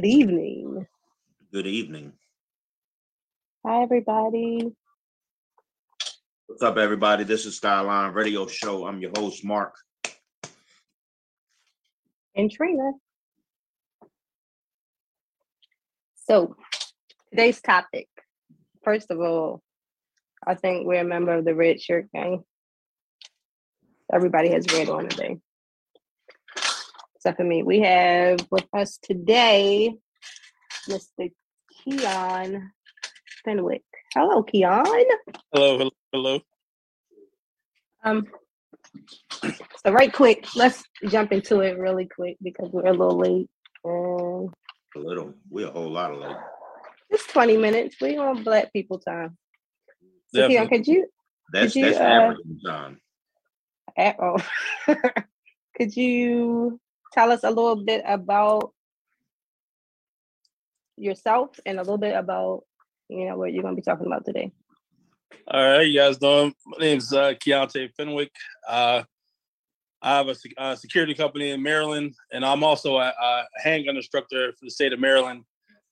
Good evening. Good evening. Hi, everybody. What's up, everybody? This is Skyline Radio Show. I'm your host, Mark. And Trina. So, today's topic. First of all, I think we're a member of the Red Shirt Gang. Everybody has red on today. Except for me. We have with us today Mr. Keon Fenwick. Hello, Keon. Hello, hello, hello. Um, so right quick, let's jump into it really quick because we're a little late. Um, A little, we are a whole lot of late. it's 20 minutes. We on black people time. So Keon, could you That's Could you, that's uh, African time. eh, oh, could you tell us a little bit about yourself and a little bit about you know what you're gonna be talking about today? All right, you guys doing? My name's uh, Keontae Fenwick. Uh, I have a uh, security company in Maryland, and I'm also a, a handgun instructor for the state of Maryland.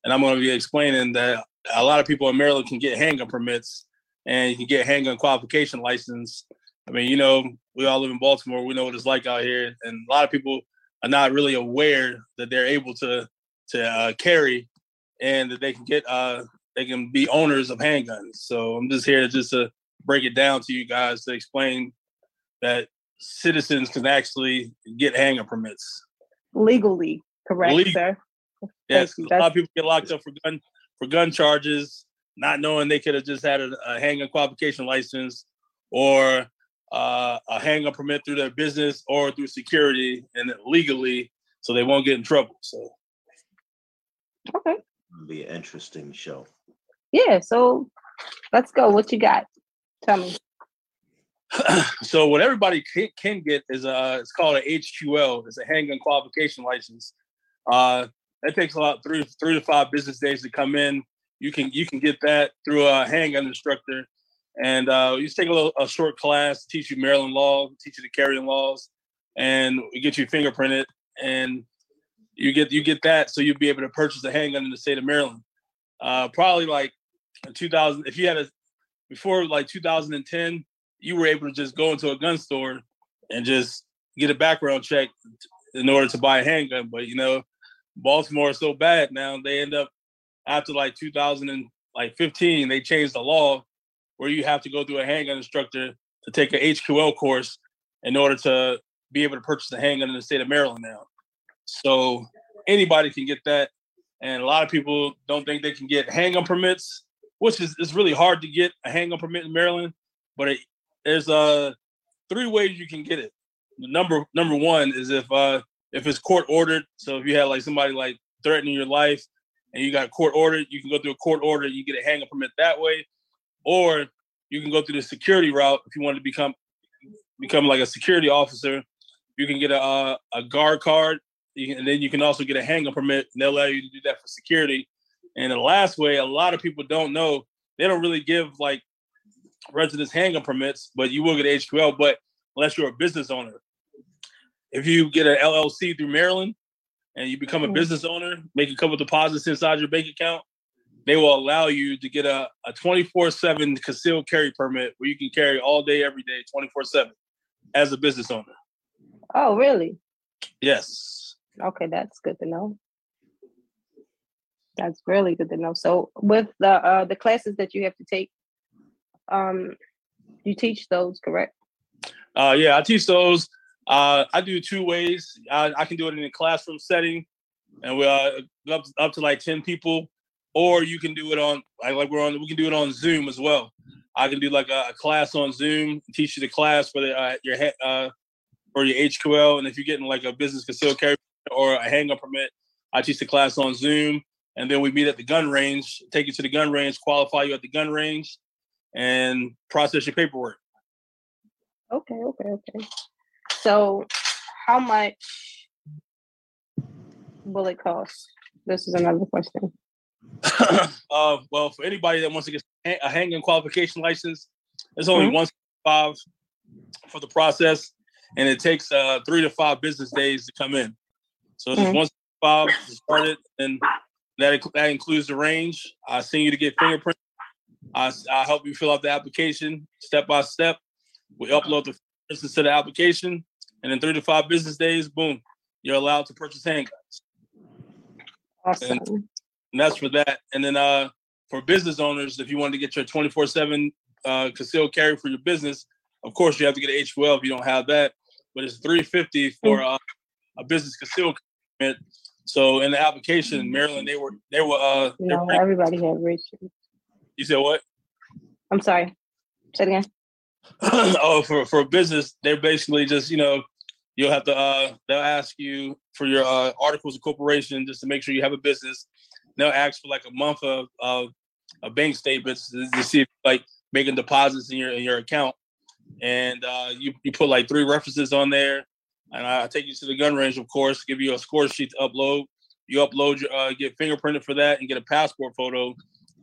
And I'm going to be explaining that a lot of people in Maryland can get handgun permits, and you can get handgun qualification license. I mean, you know, we all live in Baltimore. We know what it's like out here, and a lot of people are not really aware that they're able to to uh, carry, and that they can get uh, they can be owners of handguns. So I'm just here just to break it down to you guys to explain that citizens can actually get handgun permits. Legally, correct, Legal. sir? Yes, a lot of people get locked up for gun for gun charges, not knowing they could have just had a, a handgun qualification license or uh, a handgun permit through their business or through security and legally, so they won't get in trouble. So Okay. It'll be an interesting show. Yeah, so let's go. What you got? Tell me. so what everybody can, can get is uh it's called a HQL. It's a handgun qualification license. Uh, that takes about three three to five business days to come in. You can you can get that through a handgun instructor, and uh, you just take a, little, a short class, teach you Maryland law, teach you the carrying laws, and we get you fingerprinted, and you get you get that, so you'll be able to purchase a handgun in the state of Maryland. Uh, probably like in 2000, if you had a before like 2010 you were able to just go into a gun store and just get a background check in order to buy a handgun. But you know, Baltimore is so bad now. They end up after like 2015, they changed the law where you have to go through a handgun instructor to take a HQL course in order to be able to purchase a handgun in the state of Maryland now. So anybody can get that, and a lot of people don't think they can get handgun permits, which is it's really hard to get a handgun permit in Maryland. But it, there's uh three ways you can get it. Number number one is if uh if it's court ordered. So if you had like somebody like threatening your life and you got court ordered, you can go through a court order, and you get a handgun permit that way, or you can go through the security route if you want to become become like a security officer. You can get a uh, a guard card, can, and then you can also get a handgun permit, and they'll allow you to do that for security. And the last way, a lot of people don't know, they don't really give like residence handgun permits, but you will get HQL, but unless you're a business owner. If you get an LLC through Maryland and you become a Mhm. business owner, make a couple deposits inside your bank account, they will allow you to get a, a 24-7 concealed carry permit where you can carry all day, every day, 24-7 as a business owner. Oh, really? Yes. Okay, that's good to know. That's really good to know. So with the uh the classes that you have to take, um you teach those, correct? Uh, yeah, I teach those. Uh, I do two ways. I, I can do it in a classroom setting, and we uh, up up to like ten people, or you can do it on like like we're on. We can do it on Zoom as well. I can do like a, a class on Zoom, teach you the class for the uh, your uh, for your HQL, and if you're getting like a business concealed carry or a handgun permit, I teach the class on Zoom, and then we meet at the gun range, take you to the gun range, qualify you at the gun range, and process your paperwork. Okay, okay, okay. So, how much will it cost? This is another question. uh, well, for anybody that wants to get a handgun qualification license, it's only mm-hmm. one five for the process, and it takes uh, three to five business days to come in. So mm-hmm. one five to start it, and that that includes the range. I send you to get fingerprints. I I help you fill out the application step by step. We upload the fingerprints to the application, and in three to five business days, boom, you're allowed to purchase handguns. Awesome. And, and that's for that. And then uh, for business owners, if you want to get your 24 uh, 7 concealed carry for your business, of course you have to get an HQL if you don't have that. But it's 350 for mm. uh, a business concealed permit. So in the application, in Maryland, they were they were uh no, everybody had Richard. You said what? I'm sorry. Say it again. oh, for for business, they're basically just you know you'll have to uh they'll ask you for your uh, articles of corporation just to make sure you have a business. They'll ask for like a month of of, of bank statements to, to, see if like making deposits in your in your account, and uh, you you put like three references on there, and I take you to the gun range, of course, give you a score sheet to upload. You upload your uh, get fingerprinted for that and get a passport photo,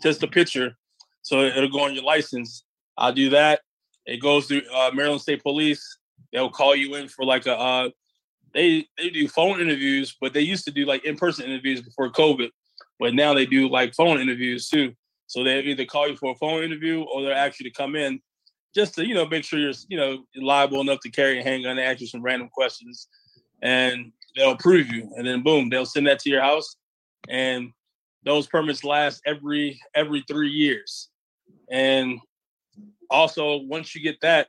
just a picture, so it'll go on your license. I'll do that. It goes through uh, Maryland State Police. They'll call you in for like a uh, they they do phone interviews, but they used to do like in person interviews before COVID, but now they do like phone interviews too. So they either call you for a phone interview or ask you to come in just to you know make sure you're you know liable enough to carry a handgun. They ask you some random questions, and they'll approve you, and then boom, they'll send that to your house, and those permits last every every three years, and also once you get that,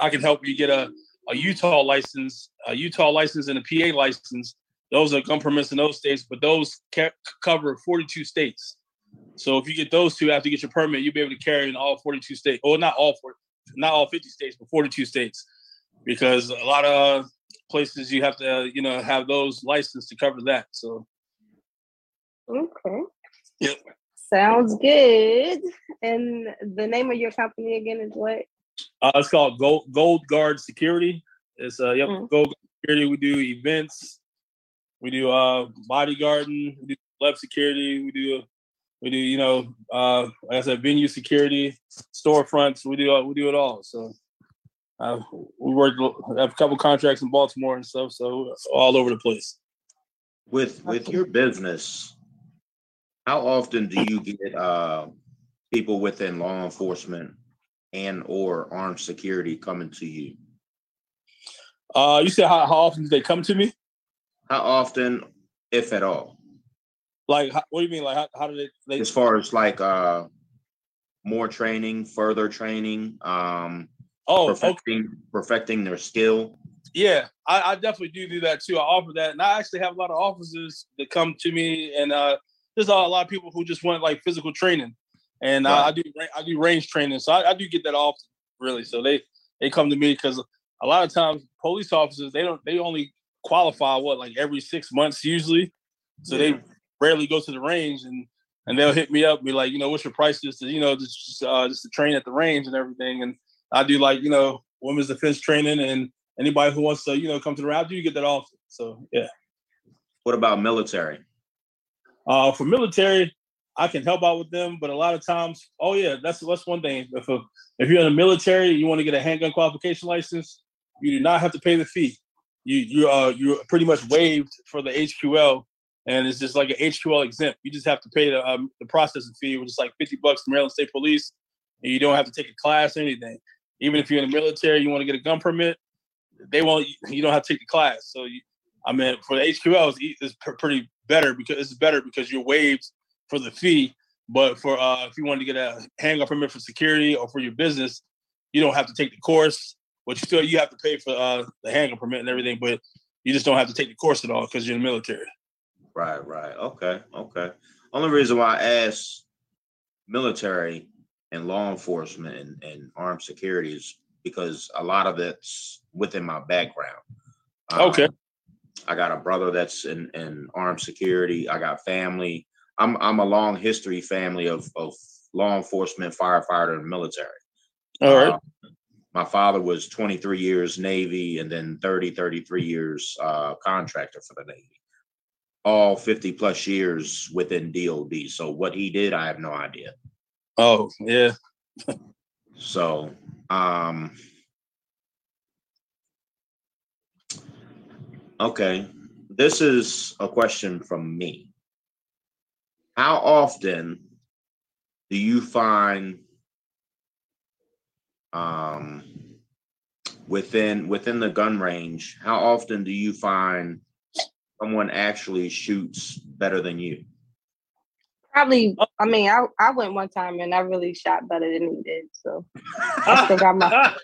I can help you get a a Utah license, a Utah license, and a PA license. Those are gun permits in those states, but those ca- cover 42 states. So if you get those two after you get your permit, you'll be able to carry in all 42 states. Or not all 40, not all 50 states, but 42 states, because a lot of places you have to, you know, have those licenses to cover that. So. Okay. Yep. Sounds good. And the name of your company again is what? Uh, it's called Gold Gold Guard Security. It's uh yep, mm. Gold Security. We do events. We do uh bodyguarding. We do lab security. We do we do you know uh like I said venue security, storefronts. We do uh, we do it all. So uh, we work have a couple contracts in Baltimore and stuff. So all over the place. With with your business, how often do you get uh people within law enforcement and or armed security coming to you? Uh, you said how, how often do they come to me? How often, if at all? Like, how, what do you mean? Like, how, how do they, they? As far as like uh, more training, further training, um, oh, perfecting, okay. perfecting their skill. Yeah, I, I, definitely do do that too. I offer that, and I actually have a lot of officers that come to me, and uh, there's a lot of people who just want like physical training and right. I, I, do I do range training, so I, I, do get that often, really. So they they come to me because a lot of times police officers they don't they only qualify what like every six months usually, so yeah. they rarely go to the range and and they'll hit me up be like you know what's your price just to you know just uh, just to train at the range and everything, and I do like you know women's defense training and anybody who wants to you know come to the I do get that often. So yeah. What about military? Uh, for military, I can help out with them, but a lot of times, oh yeah, that's that's one thing. If a, if you're in the military, you want to get a handgun qualification license, you do not have to pay the fee. You you uh you're pretty much waived for the HQL, and it's just like an HQL exempt. You just have to pay the um, the processing fee, which is like fifty bucks to Maryland State Police, and you don't have to take a class or anything. Even if you're in the military, you want to get a gun permit, they won't. You don't have to take the class. So you, I mean, for the HQL, it's, it's pretty better because it's better because you're waived for the fee. But for uh, if you wanted to get a handgun permit for security or for your business, you don't have to take the course. But you still you have to pay for uh, the handgun permit and everything. But you just don't have to take the course at all because you're in the military. Right, right. Okay, okay. Only reason why I asked military and law enforcement and, and armed security is because a lot of it's within my background. Okay. Um, I got a brother that's in, in armed security. I got family. I'm I'm a long history family of of law enforcement, firefighter, and military. All right. Uh, my father was 23 years Navy and then 30, 33 years uh, contractor for the Navy. All 50 plus years within DOD. So what he did, I have no idea. Oh, yeah. So, um, okay, this is a question from me. How often do you find um, within within the gun range? How often do you find someone actually shoots better than you? Probably, I mean, I, I went one time and I really shot better than he did. So I still got my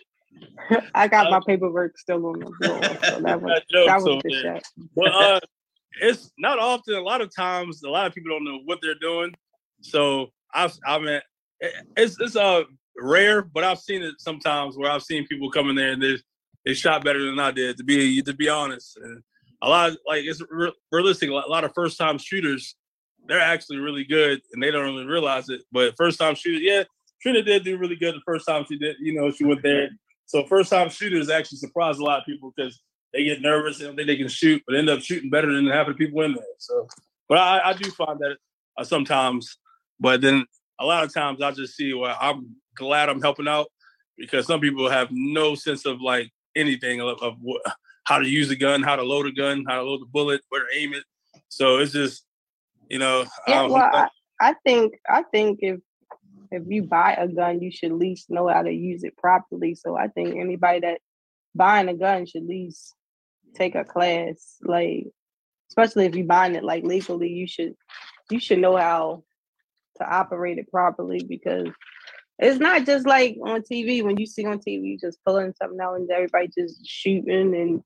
I got my paperwork still on the floor. So that was That joke, that was so good shot. well, uh, it's not often. A lot of times, a lot of people don't know what they're doing. So I've, I mean, it- it's it's uh rare, but I've seen it sometimes where I've seen people come in there and they they shot better than I did. To be to be honest, and a lot of, like it's re- realistic. A lot- of first time shooters, they're actually really good, and they don't really realize it. But first time shooters, yeah, Trina did do really good the first time she did. You know, she went there. So first time shooters actually surprise a lot of people because they get nervous and don't think they can shoot, but end up shooting better than half of the people in there. So, but I, I do find that uh, sometimes, but then a lot of times I just see well, I'm glad I'm helping out because some people have no sense of like anything of, of what, how to use a gun, how to load a gun, how to load the bullet, where to aim it. So it's just, you know, Yeah, um, well, I, I think I think if if you buy a gun, you should at least know how to use it properly. So I think anybody that buying a gun should at least take a class, like especially if you're buying it like legally, you should you should know how to operate it properly because it's not just like on TV when you see on TV you just pulling something out and everybody just shooting and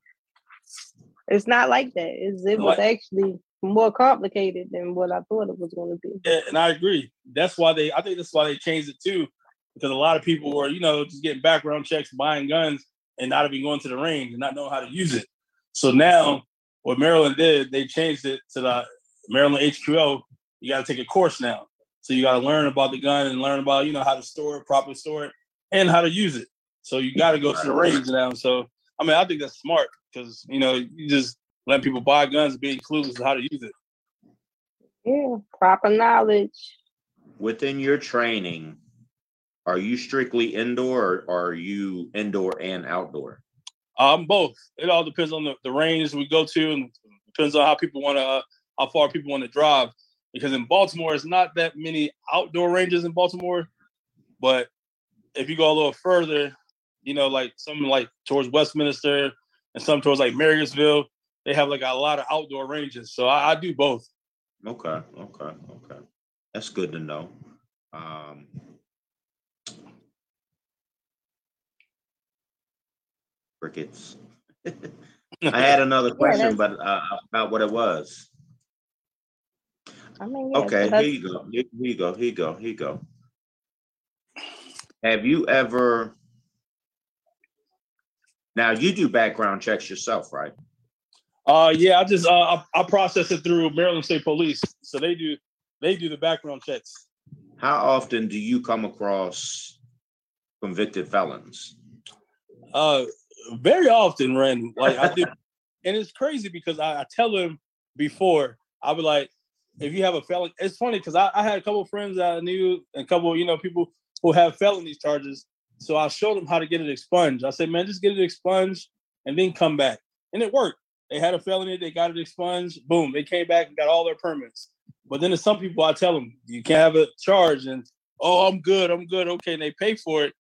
it's not like that. It's, it was Right. actually more complicated than what I thought it was going to be. Yeah, and I agree. That's why they. I think that's why they changed it too, because a lot of people were, you know, just getting background checks, buying guns, and not even going to the range and not knowing how to use it. So now, what Maryland did, they changed it to the Maryland HQL. You got to take a course now, so you got to learn about the gun and learn about, you know, how to store it, properly store it, and how to use it. So you got to go to the range now. So I mean, I think that's smart because you know you just let people buy guns, being clueless to how to use it. Yeah, proper knowledge. Within your training, are you strictly indoor or are you indoor and outdoor? Um, both. It all depends on the, the range we go to, and depends on how people want to, uh, how far people want to drive. Because in Baltimore, it's not that many outdoor ranges in Baltimore, but if you go a little further, you know, like some like towards Westminster and some towards like Marysville, they have like a lot of outdoor ranges. So I, I do both. Okay, okay, okay. That's good to know. Um, crickets. I had another question, that's- but uh, about what it was. I mean, yeah, Okay, here you go. Here here you go. Here you go. Here you go. Have you ever? Now you do background checks yourself, right? Uh, yeah, I just uh, I, I process it through Maryland State Police, so they do they do the background checks. How often do you come across convicted felons? Uh, very often, Ren. Like I do, and it's crazy because I, I tell them before I be like, if you have a felon, it's funny because I, I had a couple friends that I knew and a couple, you know, people who have felony charges. So I showed them how to get it expunged. I said, man, just get it expunged and then come back, and it worked. They had a felony, they got it expunged. Boom, they came back and got all their permits. But then there's some people I tell them you can't have a charge, and oh, I'm good, I'm good, okay, and they pay for it,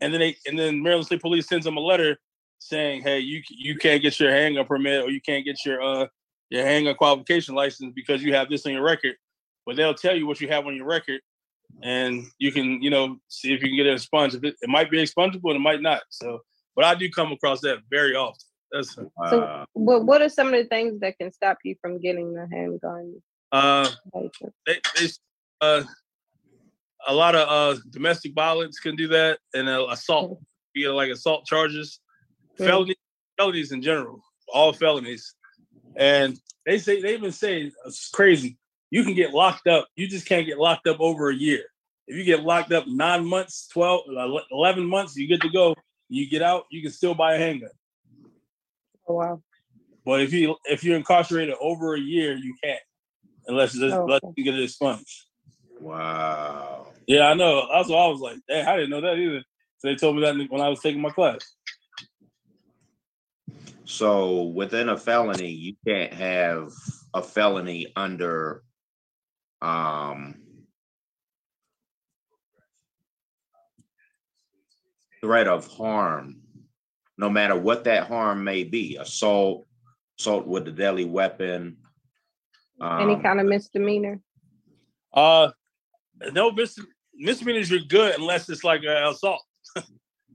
and then they and then Maryland State Police sends them a letter saying, hey, you you can't get your handgun permit or you can't get your uh your handgun qualification license because you have this on your record. But they'll tell you what you have on your record, and you can you know see if you can get it expunged. If it, it might be expungible, and it might not. So, but I do come across that very often. That's So- Uh, What What are some of the things that can stop you from getting the handgun uh license? they, they uh a lot of uh, domestic violence can do that, and uh, assault, you know, like assault charges, Yeah. felony, felonies in general, all felonies. And they say they even say it's crazy. You can get locked up. You just can't get locked up over a year. If you get locked up nine months, 12, uh, 11 months, you get to go. You get out, you can still buy a handgun. Oh, wow. But if you if you're incarcerated over a year, you can't, unless it's, Oh, unless okay. you get it expunged. Wow. Yeah, I know. That's what I was like. Hey, I didn't know that either. So they told me that when I was taking my class. So within a felony, you can't have a felony under um threat of harm, no matter what that harm may be, assault, assault with a deadly weapon. Any um, kind of misdemeanor. Uh, no mis- misdemeanors are good unless it's like an assault. if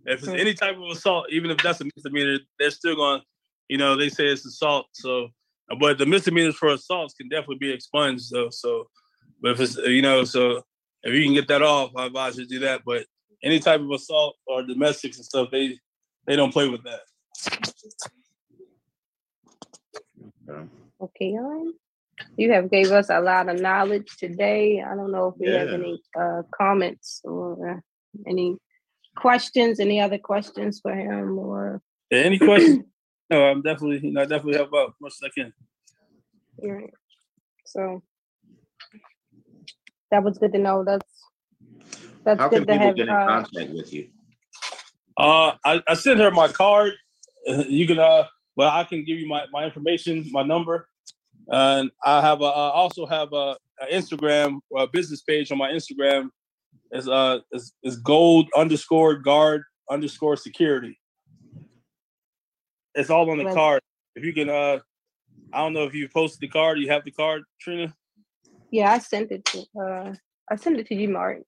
it's Hmm. any type of assault, even if that's a misdemeanor, they're still going. You know, they say it's assault. So, but the misdemeanors for assaults can definitely be expunged. though. so, but if it's you know, so if you can get that off, I advise you to do that. But any type of assault or domestics and stuff, they they don't play with that. okay. You have gave us a lot of knowledge today. I don't know if we have any uh comments or uh, any questions, any other questions for him or any questions? no, I'm definitely, you know, I definitely help out as much as I can. Right. So that was good to know. That's that's How can good to people have. get in Uh, contact with you? Uh, I, I sent her my card. You can, uh, well, I can give you my, my information, my number, and I have a, I also have a, a Instagram a business page on my Instagram. Is uh is, is gold underscore guard underscore security. It's all on the Well- card. If you can, uh, I don't know if you posted the card. You have the card, Trina. yeah, I sent it to. Uh, I sent it to you, Mark.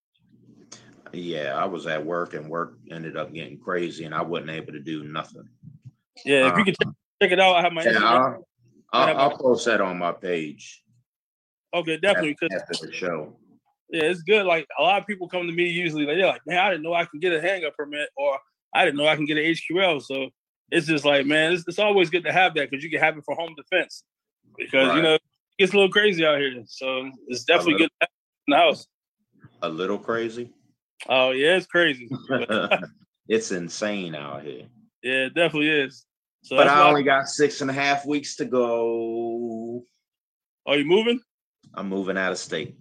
Yeah, I was at work and work ended up getting crazy and I wasn't able to do nothing. Yeah, if you can check, check it out, I have my Yeah, I'll, I'll, my- I'll post that on my page Okay, definitely. after the show. Yeah, it's good. Like a lot of people come to me usually, like, they're like, man, I didn't know I can get a handgun permit, or I didn't know I can get an HQL. So it's just like, man, it's, it's always good to have that because you can have it for home defense. Because Right. you know it gets a little crazy out here, so it's definitely little. good to have it in the house. A little crazy. Oh yeah, it's crazy. it's insane out here. yeah, it definitely is. So But I only got six and a half weeks to go. Are you moving? I'm moving out of state.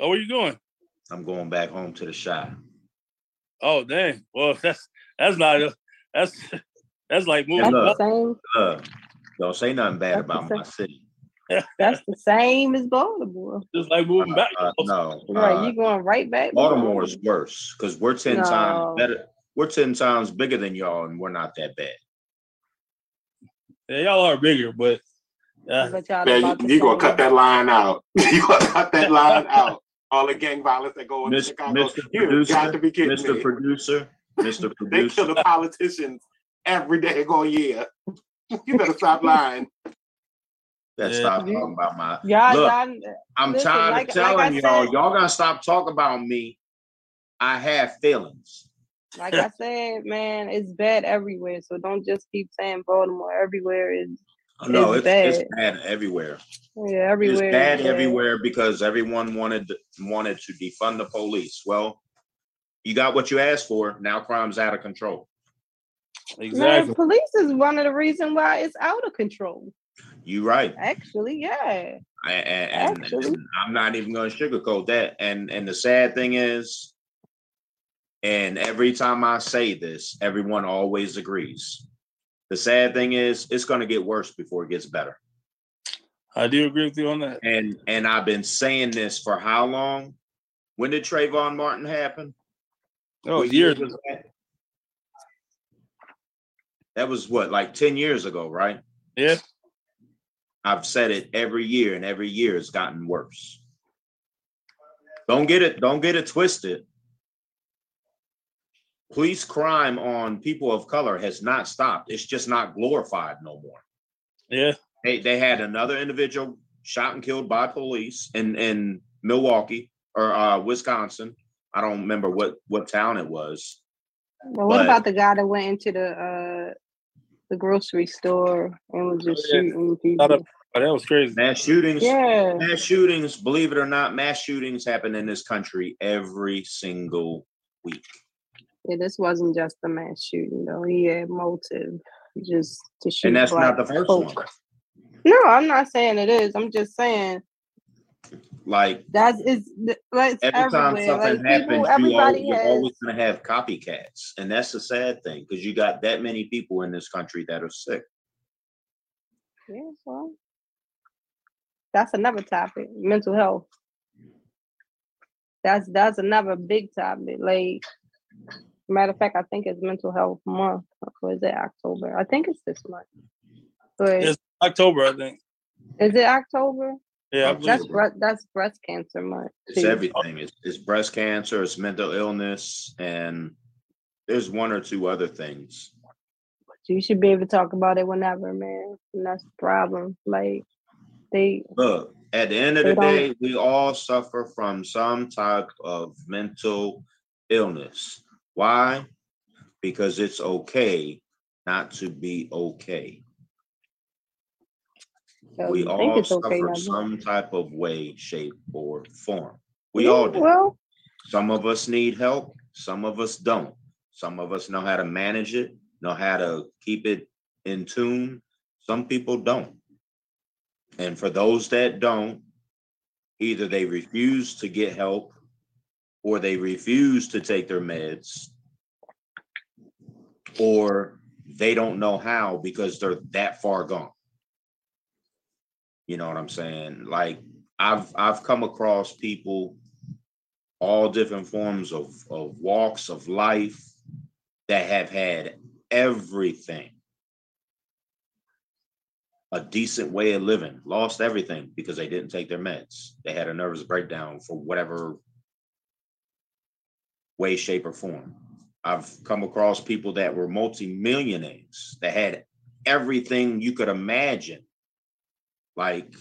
Oh, where you going? I'm going back home to the shop. Oh, dang. Well, that's that's not a, that's that's like That's moving. the look. same. Uh, don't say nothing bad That's about my city. That's the same as Baltimore. just like moving back. Uh, no, Right, uh, you going right back. Baltimore is worse because we're ten No. times better. We're ten times bigger than y'all, and we're not that bad. Yeah, y'all are bigger, but uh, But y'all Man, you, you gonna cut that line out. you gonna cut that line out. All the gang violence that go on in Chicago. Mr. You got to be kidding Mr. me. Producer, Mr. they Producer, kill the politicians every day go yeah, you better stop lying. let's Yeah. stop talking about my. Y'all, Look, y'all, I'm Listen, tired like- of like I telling y'all. said- y'all gotta stop talking about me. I have feelings. like I said, man, it's bad everywhere. So don't just keep saying Baltimore. Everywhere is No, It's it's, it's bad. bad everywhere. yeah, everywhere. It's bad is everywhere because everyone wanted wanted to defund the police. Well, you got what you asked for. Now crime's out of control. Exactly. Man, police is one of the reasons why it's out of control. You're right. Actually, yeah. I- and, and- Actually. and I'm not even going to sugarcoat that. And and the sad thing is, and every time I say this, everyone always agrees. The sad thing is, it's going to get worse before it gets better. I do agree with you on that. And and I've been saying this for how long? When did Trayvon Martin happen? Oh, years. year was that? That was what, like 10 years ago, right? Yeah. I've said it every year, and every year it's gotten worse. Don't get it, don't get it twisted. Police crime on people of color has not stopped. It's just not glorified no more. Yeah. They they had another individual shot and killed by police in in Milwaukee or uh, Wisconsin. I don't remember what what town it was. Well, what But- about the guy that went into the uh the grocery store and was just oh, Yeah. shooting people? Not a- Oh, that was crazy. Mass shootings. yeah. Mass shootings, believe it or not, mass shootings happen in this country every single week. Yeah, this wasn't just a mass shooting though. He had motive just to shoot. And that's not the first folk. one. No, I'm not saying it is. I'm just saying Like that is th- that's every time something Like happens, people, you everybody always, you're has. always gonna have copycats. And that's the sad thing, because you got that many people in this country that are sick. Yeah, well, that's another topic. Mental health. That's that's another big topic. Like, matter of fact, I think it's Mental Health Month. Or is it October? I think it's this month. But It's October, I think. is it October? Yeah, That's believe That's bre- that's breast cancer month. It's everything. It's, it's breast cancer, it's mental illness, and there's one or two other things. You should be able to talk about it whenever, man. And that's the problem. Like, they Look, at the end of the day, we all suffer from some type of mental illness. Why? Because it's okay not to be okay. Uh, We think all it's okay suffer now. some type of way, shape, or form. We all do. Well, Some of us need help, some of us don't. Some of us know how to manage it, know how to keep it in tune. Some people don't. And for those that don't, either they refuse to get help or they refuse to take their meds or they don't know how because they're that far gone. You know what I'm saying? Like I've I've come across people all different forms of, of walks of life that have had everything. A decent way of living lost everything because they didn't take their meds. They had a nervous breakdown for whatever way shape or form. I've come across people that were multimillionaires that had everything you could imagine like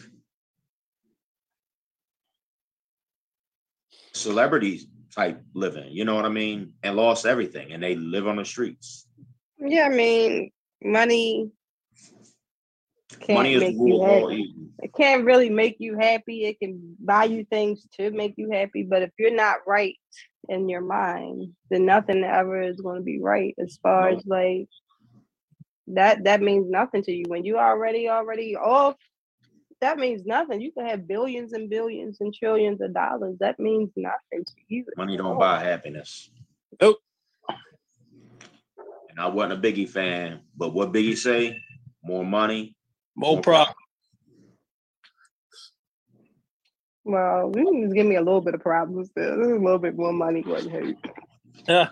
celebrity type living, you know what I mean? And lost everything and they live on the streets. yeah, I mean, money can't Money is rule all evil. It can't really make you happy. It can buy you things to make you happy, but if you're not right in your mind, then nothing ever is going to be right. As far No. as like that, that means nothing to you. When you already already off, that means nothing. You can have billions and billions and trillions of dollars. That means nothing to you. Money don't all. buy happiness. Nope. And I wasn't a Biggie fan, but what Biggie say? More money, More problems. Well, you can just give me a little bit of problems. Still. A little bit more money wouldn't hurt. Yeah.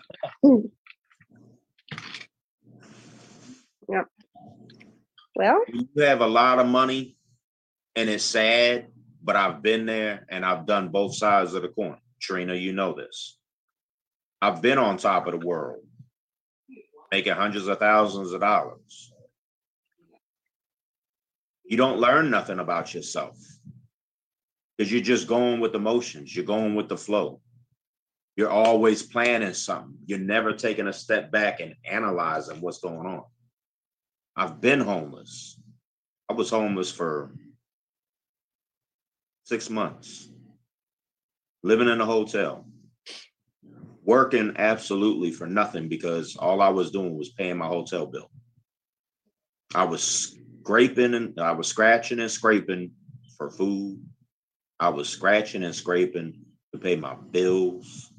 Yep. Well, You have a lot of money and it's sad, but I've been there and I've done both sides of the coin. Trina, you know this. I've been on top of the world, making hundreds of thousands of dollars. You don't learn nothing about yourself because you're just going with emotions, you're going with the flow. You're always planning something. You're never taking a step back and analyzing what's going on. I've been homeless. I was homeless for six months, living in a hotel, working absolutely for nothing because all I was doing was paying my hotel bill. I was scraping and I was scratching and scraping for food. I was scratching and scraping to pay my bills.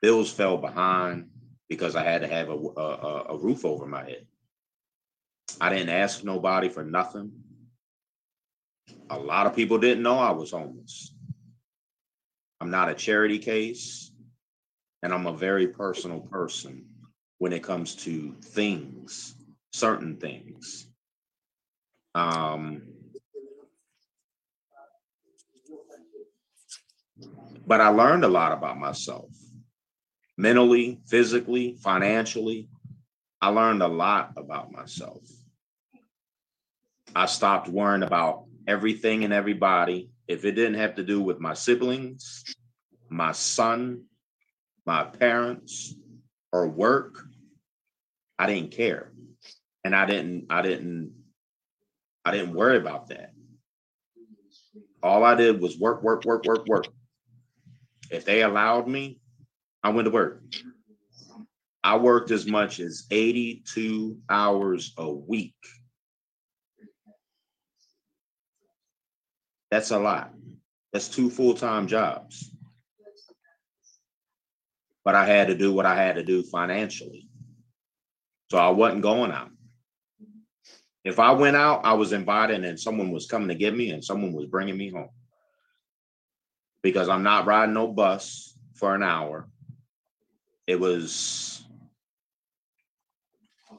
Bills fell behind because I had to have a, a, a roof over my head. I didn't ask nobody for nothing. A lot of people didn't know I was homeless. I'm not a charity case, and I'm a very personal person when it comes to things, certain things. Um, but I learned a lot about myself mentally, physically, financially. I learned a lot about myself. I stopped worrying about everything and everybody. If it didn't have to do with my siblings, my son, my parents, or work, I didn't care. And I didn't, I didn't, I didn't worry about that. All I did was work, work, work, work, work. If they allowed me, I went to work. I worked as much as 82 hours a week. That's a lot. That's two full-time jobs. But I had to do what I had to do financially. So I wasn't going out. If I went out, I was invited and someone was coming to get me and someone was bringing me home. Because I'm not riding no bus for an hour. It was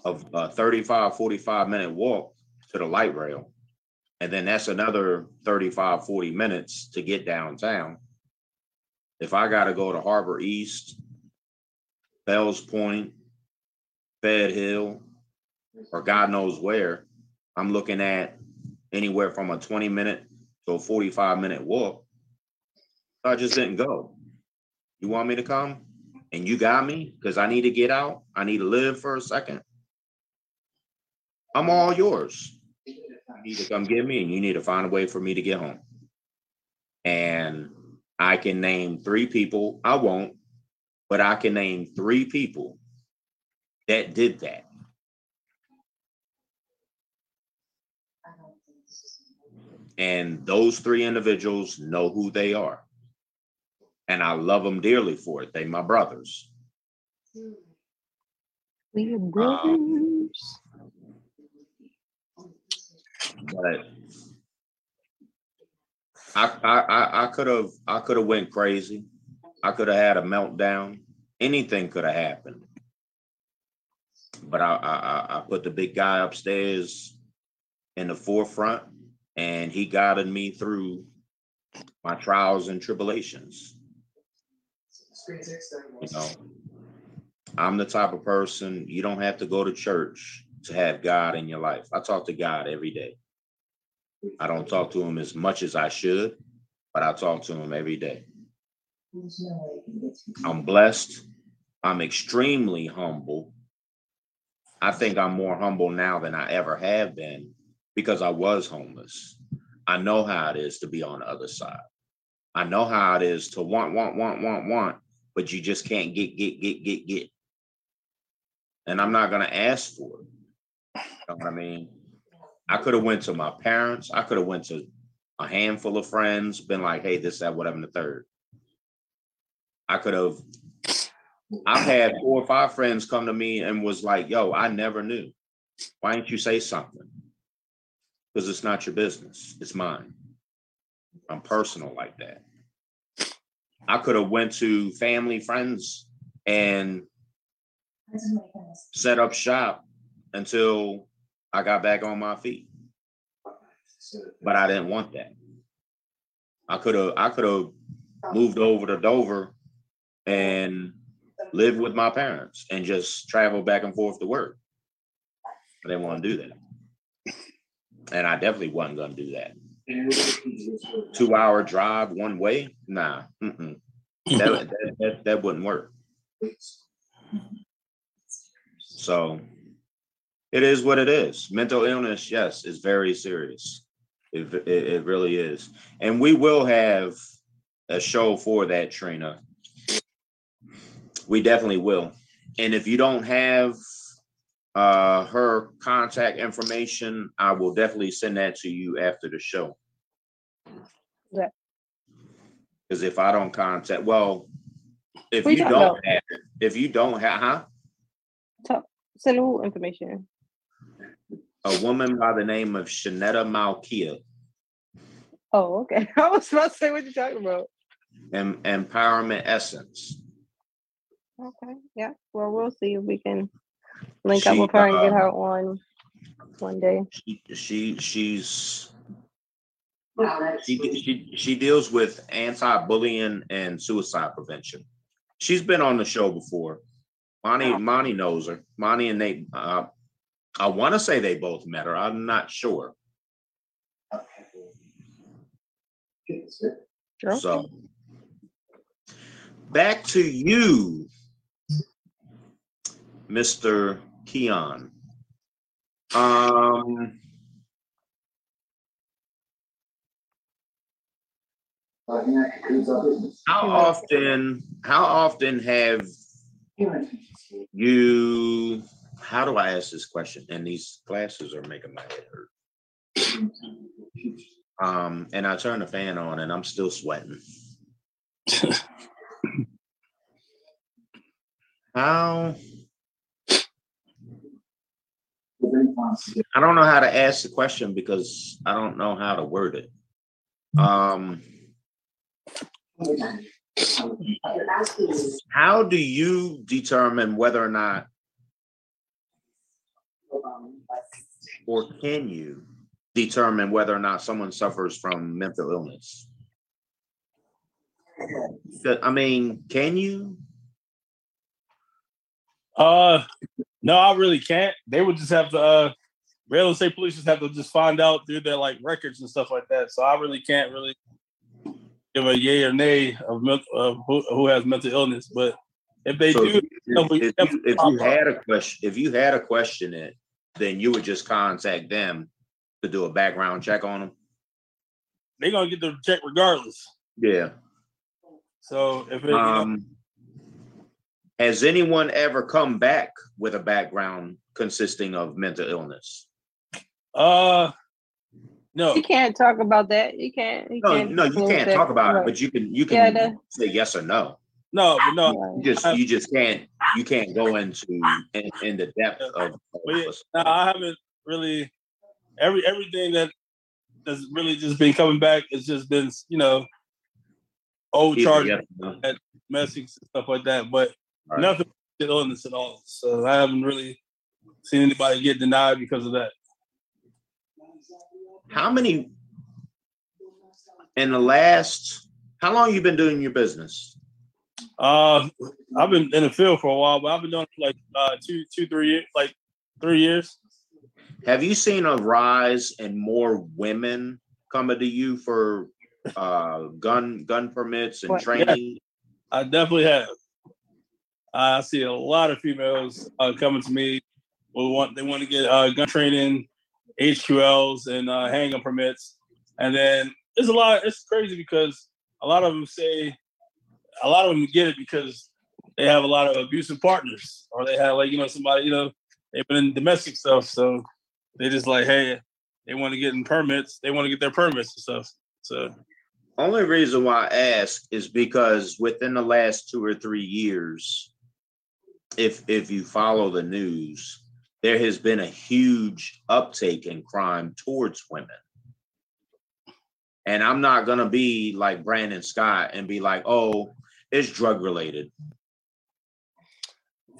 a, a 35, 45 minute walk to the light rail. And then that's another 35, 40 minutes to get downtown. If I gotta go to Harbor East, Fells Point, Fed Hill, or God knows where, I'm looking at anywhere from a 20 minute to a 45 minute walk. I just didn't go. You want me to come? And you got me because I need to get out. I need to live for a second. I'm all yours. You need to come get me and you need to find a way for me to get home. And I can name three people. I won't, but I can name three people that did that. And those three individuals know who they are. And I love them dearly for it. They my brothers. We are um, brothers. But I I I, could have I could have went crazy. I could have had a meltdown. Anything could have happened. But I, I I- I put the big guy upstairs in the forefront, and he guided me through my trials and tribulations. You know, I'm the type of person you don't have to go to church to have God in your life. I talk to God every day. I don't talk to him as much as I should, but I talk to him every day. I'm blessed. I'm extremely humble. I think I'm more humble now than I ever have been because I was homeless. I know how it is to be on the other side. I know how it is to want, want, want, want, want, but you just can't get, get, get, get, get. And I'm not gonna ask for it. You know what I mean? I could have went to my parents. I could have went to a handful of friends, been like, hey, this, that, whatever, and the third. I could have, I've had four or five friends come to me and was like, yo, I never knew. Why didn't you say something? Because it's not your business, it's mine. I'm personal like that. I could have went to family, friends, and set up shop until I got back on my feet. But I didn't want that. I could have, I could have moved over to Dover and lived with my parents and just travel back and forth to work. I didn't want to do that. And I definitely wasn't gonna do that. Two hour drive one way? Nah, mm-mm. That, that, that, that wouldn't work. So it is what it is. Mental illness, yes, is very serious. It, it, it really is. And we will have a show for that, Trina. We definitely will. And if you don't have uh, her contact information, I will definitely send that to you after the show. Yeah. Because if I don't contact, well, if Who you talking don't have it, if you don't have, huh? Send who information. A woman by the name of Shanetta Malkia, Oh, okay. I was about to say what you're talking about. em- Empowerment Essence. Okay, yeah. Well, we'll see if we can link up with her and get uh, her on one day. She, she she's she, she she deals with anti-bullying and suicide prevention. She's been on the show before. Monty Monty knows her. Monty and Nate. Uh, I want to say they both met her. I'm not sure. Sure. So, back to you, Mr. Keon. Um, how often, how often have you, how do I ask this question? And these glasses are making my head hurt. Um, and I turn the fan on and I'm still sweating. How? I don't know how to ask the question because I don't know how to word it. Um, how do you determine whether or not, or can you determine whether or not someone suffers from mental illness? I mean, can you? Uh, no, I really can't. They would just have to. uh Real estate police just have to just find out through their like records and stuff like that. So I really can't really give a yay or nay of, of who, who has mental illness. But if they So do, if, no, we if you, if you had a question, if you had a question it, then you would just contact them to do a background check on them. they're gonna get the check regardless. Yeah. So if it, you know, Um, has anyone ever come back with a background consisting of mental illness? uh, no, You can't talk about that. You can't. You No, can't no, you can't that. talk about it, but you can you Yeah, can the- say yes or no. No, but no. You just you just can't you can't go into in, in the depth of, of yeah, no, I haven't really. Every everything that that's really just been coming back has just been you know old charges, no. messages, and stuff like that. But Right. nothing on this at all. So I haven't really seen anybody get denied because of that. How many in the last how long you been doing your business? Uh, I've been in the field for a while, but I've been doing it for like uh, two, two, three years, like three years. Have you seen a rise in more women coming to you for uh gun gun permits and What- training? I definitely have. I see a lot of females uh, coming to me. Will want they want to get uh, gun training, HQLs, and uh, handgun permits, and then it's a lot. It's crazy because a lot of them say, a lot of them get it because they have a lot of abusive partners, or they have like you know somebody you know they've been in domestic stuff, so they just like hey they want to get in permits, they want to get their permits and stuff. So Only reason why I ask is because within the last two or three years, if if you follow the news, there has been a huge uptake in crime towards women. And I'm not gonna be like Brandon Scott and be like, oh, it's drug related.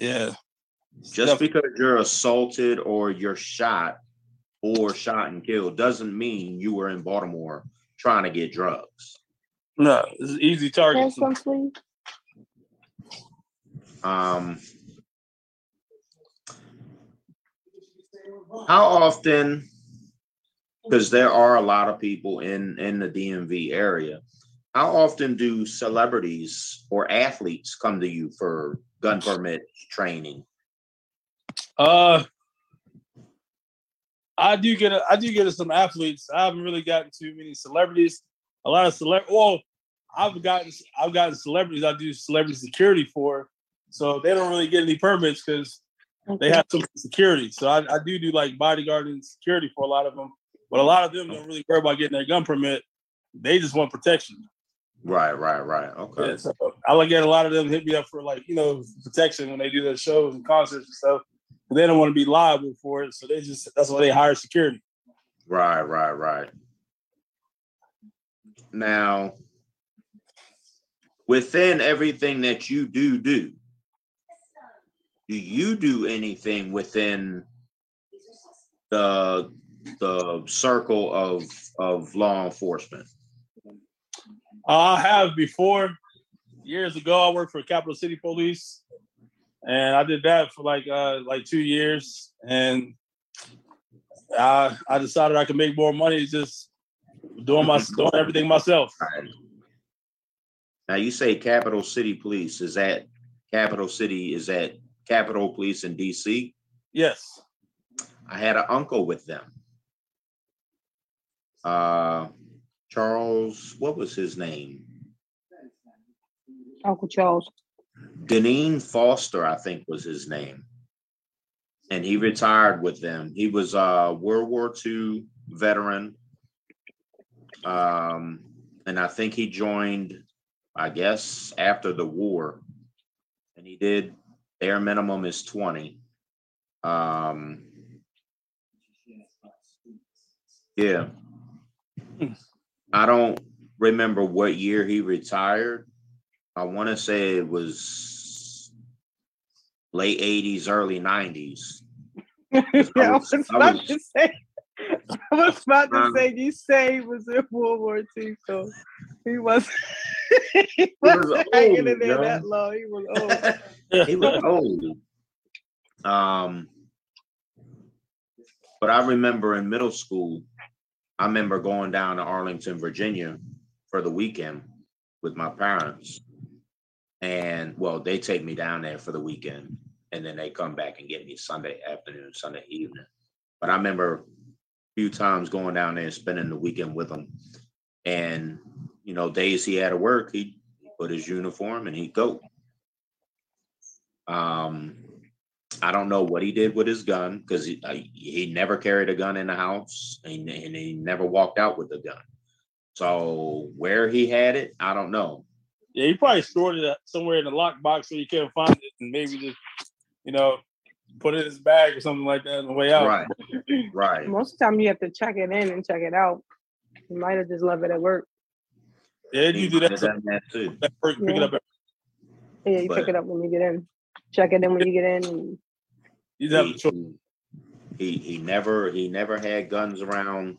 yeah, Just because you're assaulted or you're shot or shot and killed doesn't mean you were in Baltimore trying to get drugs. no, it's an easy target. Have some, please. Um, how often, because there are a lot of people in, in the DMV area, how often do celebrities or athletes come to you for gun permit training? Uh, I do get a, I do get some athletes. I haven't really gotten too many celebrities. A lot of celeb. Well, I've gotten I've gotten celebrities. I do celebrity security for, so they don't really get any permits because they have some security. So I, I do do like bodyguard and security for a lot of them. But a lot of them don't really care about getting their gun permit. They just want protection. Right, right, right. Okay. Yeah, so I like get a lot of them hit me up for like you know protection when they do their shows and concerts and stuff. They don't want to be liable for it, so they just that's why they hire security. Right, right, right. Now, within everything that you do do, do you do anything within the the circle of of law enforcement? I have before years ago. I worked for Capital City Police, and I did that for like uh like two years, and I I decided I could make more money just doing my doing everything myself. Right. Now you say Capital City Police, is that Capital City, is that Capitol Police in DC? Yes. I had an uncle with them. Uh, Charles, what was his name? Uncle Charles. Deneen Foster, I think was his name. And he retired with them. He was a World War II veteran. Um, and I think he joined, I guess, after the war. And he did their minimum is 20. Um, yeah. I don't remember what year he retired. I want to say it was late 80s, early 90s. yeah, I was- was I about was- to say. I was about to Um, say you say he was in World War II, so he was. he was wasn't hanging old, in there yo. that long. He was old. he was old. Um, but I remember in middle school, I remember going down to Arlington, Virginia for the weekend with my parents. And well, they take me down there for the weekend and then they come back and get me Sunday afternoon, Sunday evening. But I remember a few times going down there and spending the weekend with them. And, you know, days he had to work, he'd put his uniform and he'd go. Um, I don't know what he did with his gun because he, uh, he never carried a gun in the house and, and he never walked out with a gun. So where he had it, I don't know. Yeah, he probably stored it somewhere in the lockbox so you couldn't find it, and maybe just, you know, put it in his bag or something like that on the way out. Right, right. Most of the time, you have to check it in and check it out. You might have just left it at work. Yeah, you do that. have that too. that pick it Yeah. up. Yeah, you But- pick it up when you get in. Check it in when you get in. You have He, choice. he he never he never had guns around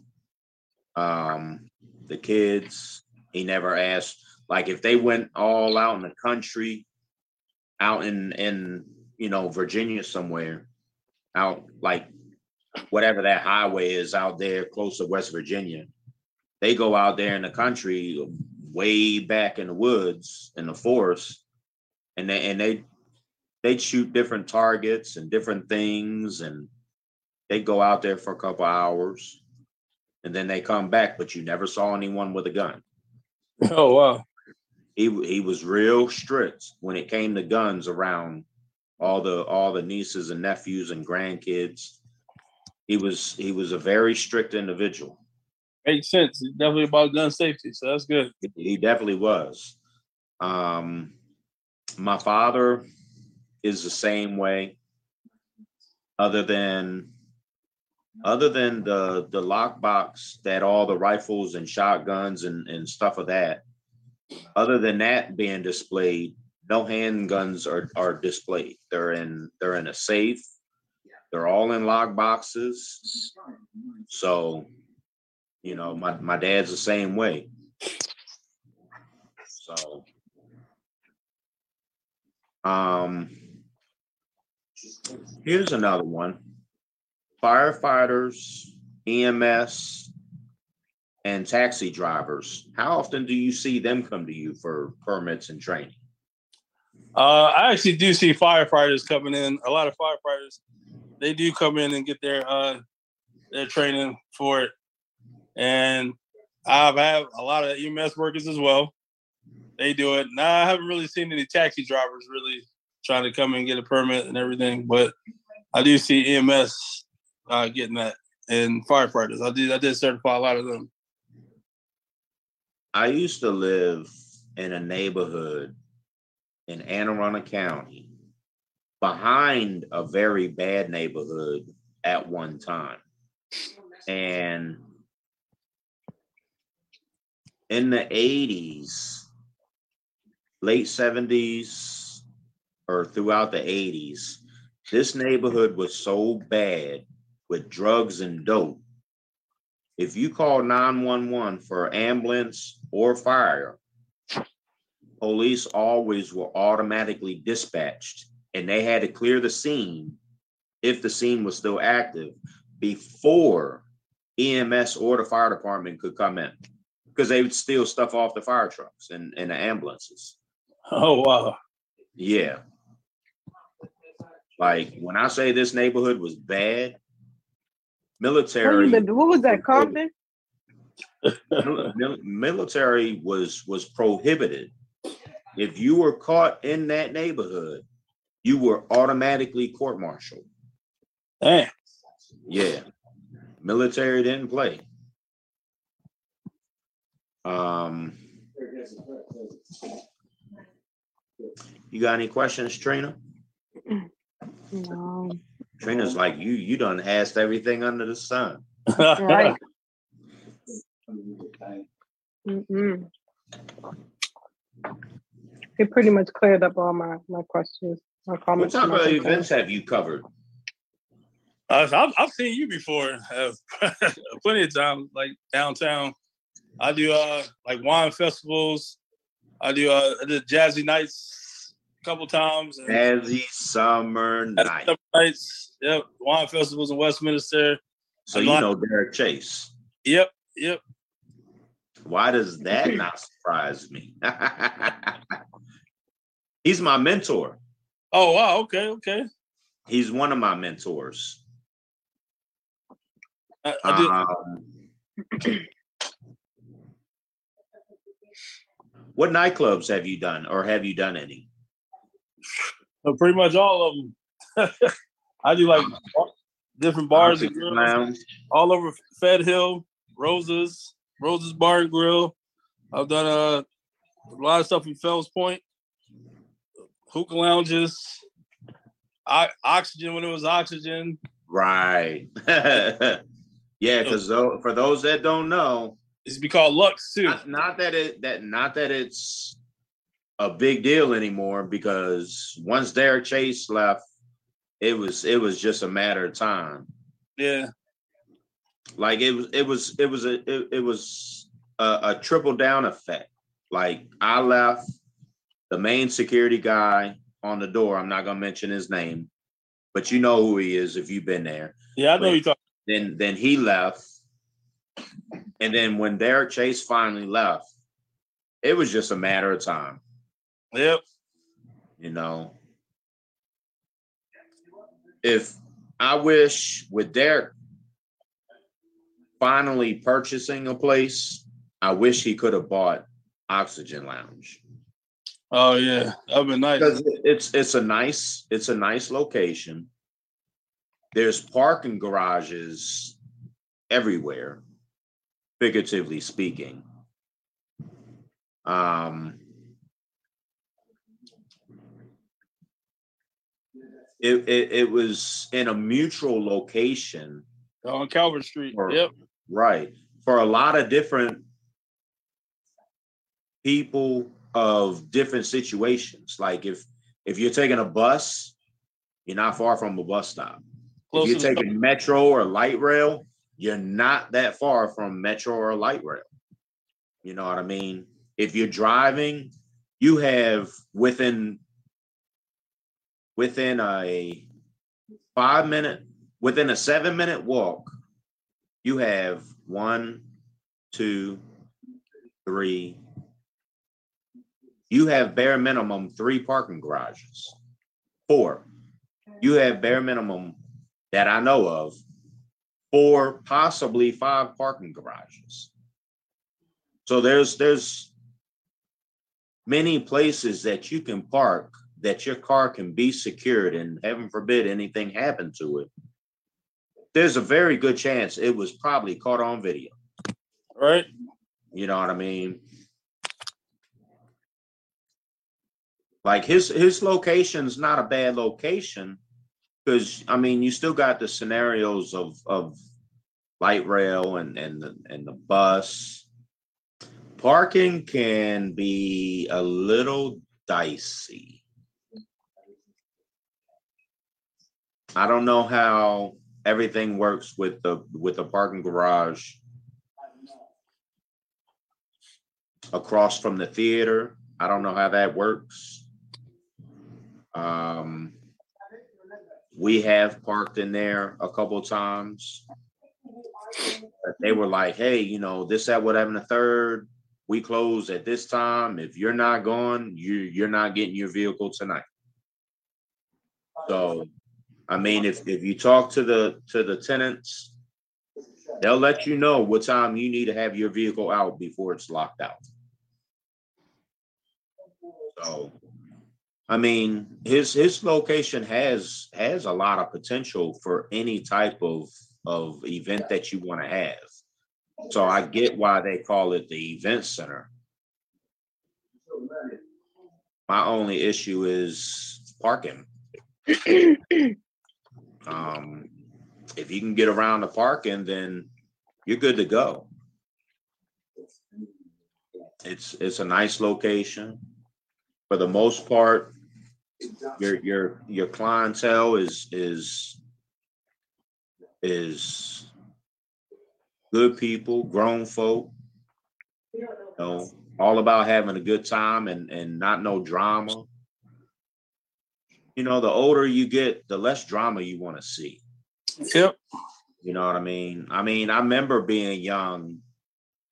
um the kids. He never asked like if they went all out in the country, out in in you know Virginia somewhere, out like whatever that highway is out there close to West Virginia. They go out there in the country, way back in the woods in the forest, and they and they they'd shoot different targets and different things and they'd go out there for a couple hours and then they come back but you never saw anyone with a gun Oh wow. he he was real strict when it came to guns around all the all the nieces and nephews and grandkids he was he was a very strict individual Makes sense. It's definitely about gun safety, so that's good. he definitely was um my father is the same way other than other than the the lockbox that all the rifles and shotguns and and stuff of that. Other than that being displayed no handguns are are displayed. They're in they're in a safe. They're all in lock boxes. So you know my my dad's the same way. So um here's another one firefighters ems and taxi drivers how often do you see them come to you for permits and training Uh, I actually do see firefighters coming in. A lot of firefighters, they do come in and get their uh their training for it. And I've had a lot of EMS workers as well. They do it. Now I haven't really seen any taxi drivers really trying to come and get a permit and everything, but I do see EMS uh, getting that and firefighters. I did I did certify a lot of them. I used to live in a neighborhood in Anne Arundel County behind a very bad neighborhood at one time. And in the 80s, late 70s, or throughout the 80s, this neighborhood was so bad with drugs and dope if you call 911 for ambulance or fire, police always were automatically dispatched and they had to clear the scene if the scene was still active before EMS or the fire department could come in because they would steal stuff off the fire trucks and, and the ambulances. Oh wow. Yeah. Like when I say this neighborhood was bad, military. What was that, Compton? mil- mil- military was was prohibited. If you were caught in that neighborhood, you were automatically court-martialed. Damn. Yeah, military didn't play. Um, you got any questions, Trina? No. Trina's like you. You done asked everything under the sun. Right. Mm-mm. It pretty much cleared up all my, my questions, my comments. What comments. type and of events have you covered? Uh, I've, I've seen you before, uh, plenty of times, like downtown. I do uh like wine festivals. I do uh I did jazzy nights a couple times. Jazzy summer night. Summer nights. Yep, wine festivals in Westminster. So you know Derek Chase. Yep, yep. Why does that not surprise me? He's my mentor. Oh wow, okay, okay. He's one of my mentors. I, I. Um, what nightclubs have you done, or have you done any? Pretty much all of them. I do like different bars and grills Lounge. all over Fed Hill, Roses, Roses Bar and Grill. I've done uh, a lot of stuff in Fells Point, hookah lounges, o- oxygen when it was oxygen. Right. yeah, because for those that don't know, It's be called Lux too. not, not that it that not that it's a big deal anymore because once Derek Chase left, it was it was just a matter of time. Yeah, Like it was it was it was a it, it was a, a triple down effect. Like I left the main security guy on the door. I'm not gonna mention his name, but you know who he is if you've been there. yeah, I know you talk. Then then he left. And then when Derek Chase finally left, it was just a matter of time, Yep. you know. If I wish with Derek finally purchasing a place, I wish he could have bought Oxygen Lounge. Oh yeah, that'd been nice. Because it's it's a nice it's a nice location. There's parking garages everywhere, figuratively speaking. Um, it, it it was in a mutual location, On Calvert Street. Or- Yep. right? For a lot of different people of different situations. Like if if you're taking a bus, you're not far from a bus stop. Close if you're taking metro or light rail, you're not that far from metro or light rail. You know what I mean? If you're driving, you have within within a five minute, within a seven minute walk, you have one, two, three. You have bare minimum three parking garages. Four. You have bare minimum that I know of, four, possibly five parking garages. So there's there's many places that you can park that your car can be secured and heaven forbid anything happened to it. There's a very good chance it was probably caught on video. Right. You know what I mean? Like his his location's not a bad location because I mean you still got the scenarios of of light rail and and the, and the bus. Parking can be a little dicey. I don't know how everything works with the with the parking garage across from the theater. I don't know how that works. Um, we have parked in there a couple times. they were like, hey, you know, this, that, whatever, and the third, we close at this time. If you're not going, you you're not getting your vehicle tonight. So, I mean, if if you talk to the to the tenants, they'll let you know what time you need to have your vehicle out before it's locked out. So, I mean, his his location has has a lot of potential for any type of of event that you want to have. So I get why they call it the event center. My only issue is parking. um, if you can get around the parking, then you're good to go. It's it's a nice location. For the most part, your your your clientele is is is good people, grown folk. You know, all about having a good time and and not no drama. You know, the older you get, the less drama you want to see. Yep. You know what I mean? I mean, I remember being young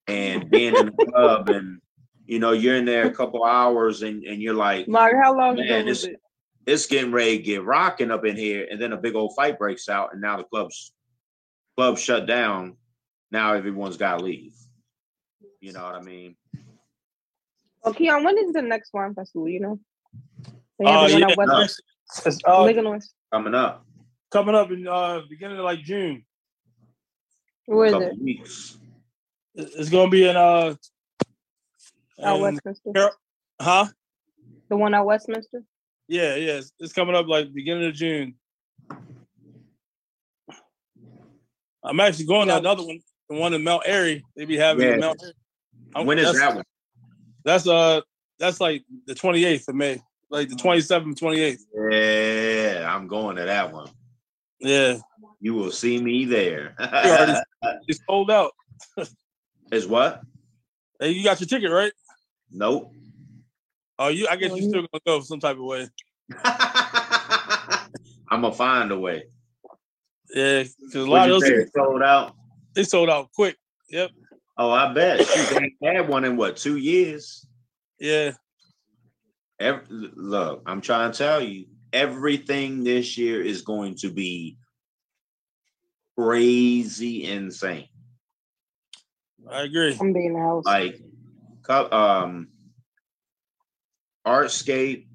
and being in the club and you know, you're in there a couple hours and, and you're like, Mark, how long ago Man, was this- it? it's getting ready to get rocking up in here, and then a big old fight breaks out, and now the club's club shut down. Now everyone's got to leave. You know what I mean? Oh, Keon, when is the next wine festival? You know? They Oh, have the one yeah, no. West- It's, uh, Ligonous. Coming up, coming up in uh beginning of like June. Where is it? weeks. It's gonna be in uh Out in- Westminster. Carol- huh? The one at Westminster. Yeah, yeah. It's, it's coming up like beginning of June. I'm actually going Yeah. to another one, the one in Mount Airy. They be having Yeah. in Mount Airy. I'm- When is that one? That's uh that's like the 28th of May. Like the 27th, 28th. Yeah, I'm going to that one. Yeah. You will see me there. already- It's sold out. is what? Hey, you got your ticket, right? Nope. Oh, you I guess you you- still gonna go some type of way. I'm gonna find a way. Yeah, because a lot of those say? Sold out. they sold out quick. Yep. Oh, I bet. Shoot, they ain't had one in what two years? Yeah. Every, look, I'm trying to tell you, everything this year is going to be crazy insane. I agree. I'm being the house. Like, um, Artscape,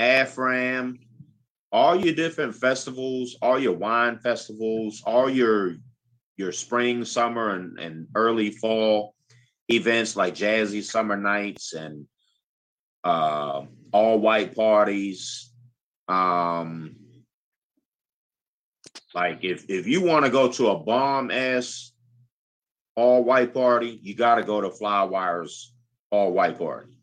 AFRAM, all your different festivals, all your wine festivals, all your your spring, summer, and, and early fall events like Jazzy Summer Nights and uh, all white parties. Um, like if if you want to go to a bomb ass all white party, you got to go to Flywires all white party.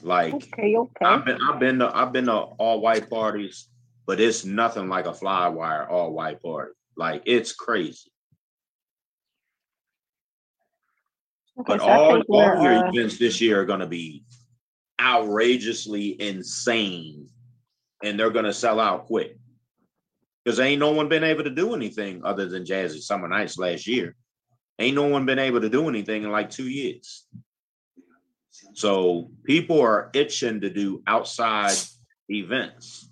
Like okay, okay. I've been I've been to I've been to all white parties, but it's nothing like a Flywire all white party. Like it's crazy. Okay, But so all, all your uh, events this year are going to be outrageously insane, and they're going to sell out quick because ain't no one been able to do anything other than Jazzy Summer Nights last year. Ain't no one been able to do anything in like two years. So people are itching to do outside events.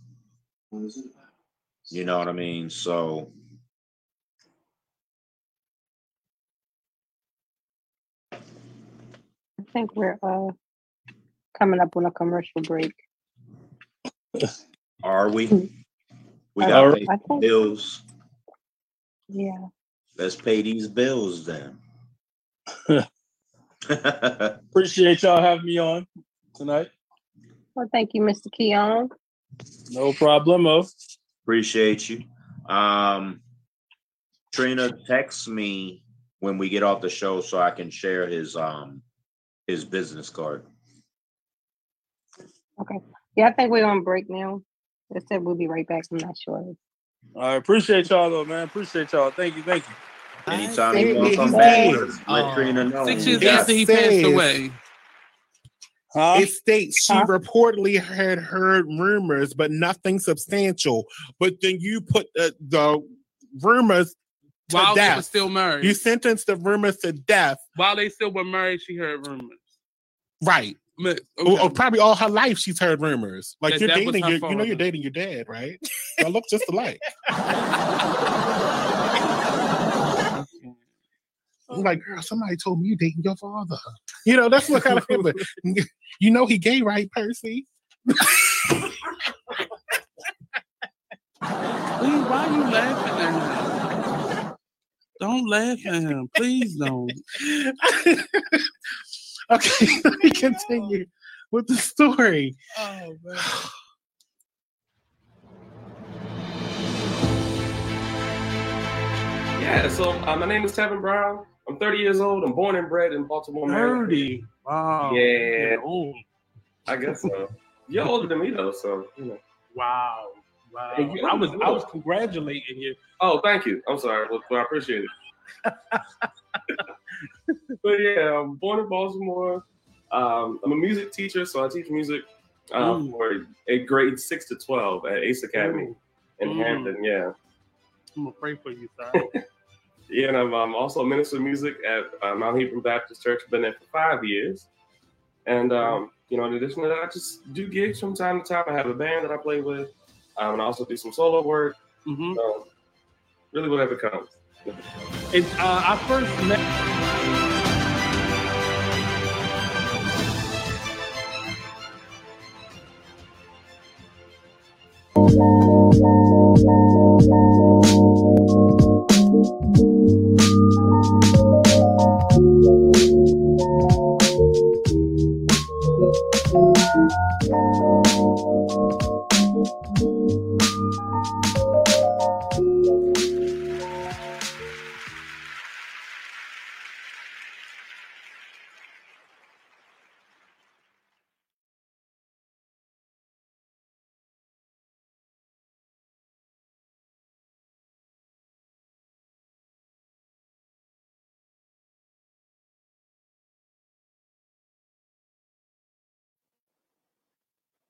You know what I mean? So think we're uh coming up on a commercial break. are we? We Uh, got to pay think, bills. yeah. Let's pay these bills then. Appreciate y'all having me on tonight. Well, thank you, Mr. Keon. No problemo. Appreciate you. Um, Trina, text me when we get off the show so I can share his um his business card. Okay. Yeah, I think we're on break now. They said we'll be right back. I'm not sure. I appreciate y'all though, man. Appreciate y'all. Thank you, thank you. Anytime you want to come back, dead. just let Trina know. Six years after he passed away. Huh? It states she Huh? reportedly had heard rumors, but nothing substantial. But then you put the, the rumors to while they were still married. You sentenced the rumors to death. while they still were married, she heard rumors. Right. Ma- Or, or probably all her life she's heard rumors. Like That- you're that dating her your, you know you're dating your dad, right? Y'all look just alike. I'm like, girl, somebody told me you dating your father. You know, that's what kind of but you know he gay, right, Percy? Why are you laughing at him? Don't laugh at him. Please don't. okay, let me continue with the story. Oh man. Yeah, so uh, my name is Tevin Brown. I'm 30 years old. I'm born and bred in Baltimore, Maryland. 30. Wow. Yeah. Old. I guess so. You're older than me though, so you know. Wow. Wow. You- I was I was congratulating you. Oh, thank you. I'm sorry. Well, I appreciate it. but yeah, I'm born in Baltimore. Um, I'm a music teacher, so I teach music uh, Mm. for a grade six to 12 at Ace Academy in Mm. Hampton. Yeah. I'm gonna pray for you, sir. Yeah, and I'm, um also a minister of music at uh, Mount Hebron Baptist Church. Been there for five years, and um, you know, in addition to that, I just do gigs from time to time. I have a band that I play with, um, and I also do some solo work. hmm So, really, whatever comes. And uh, I first met.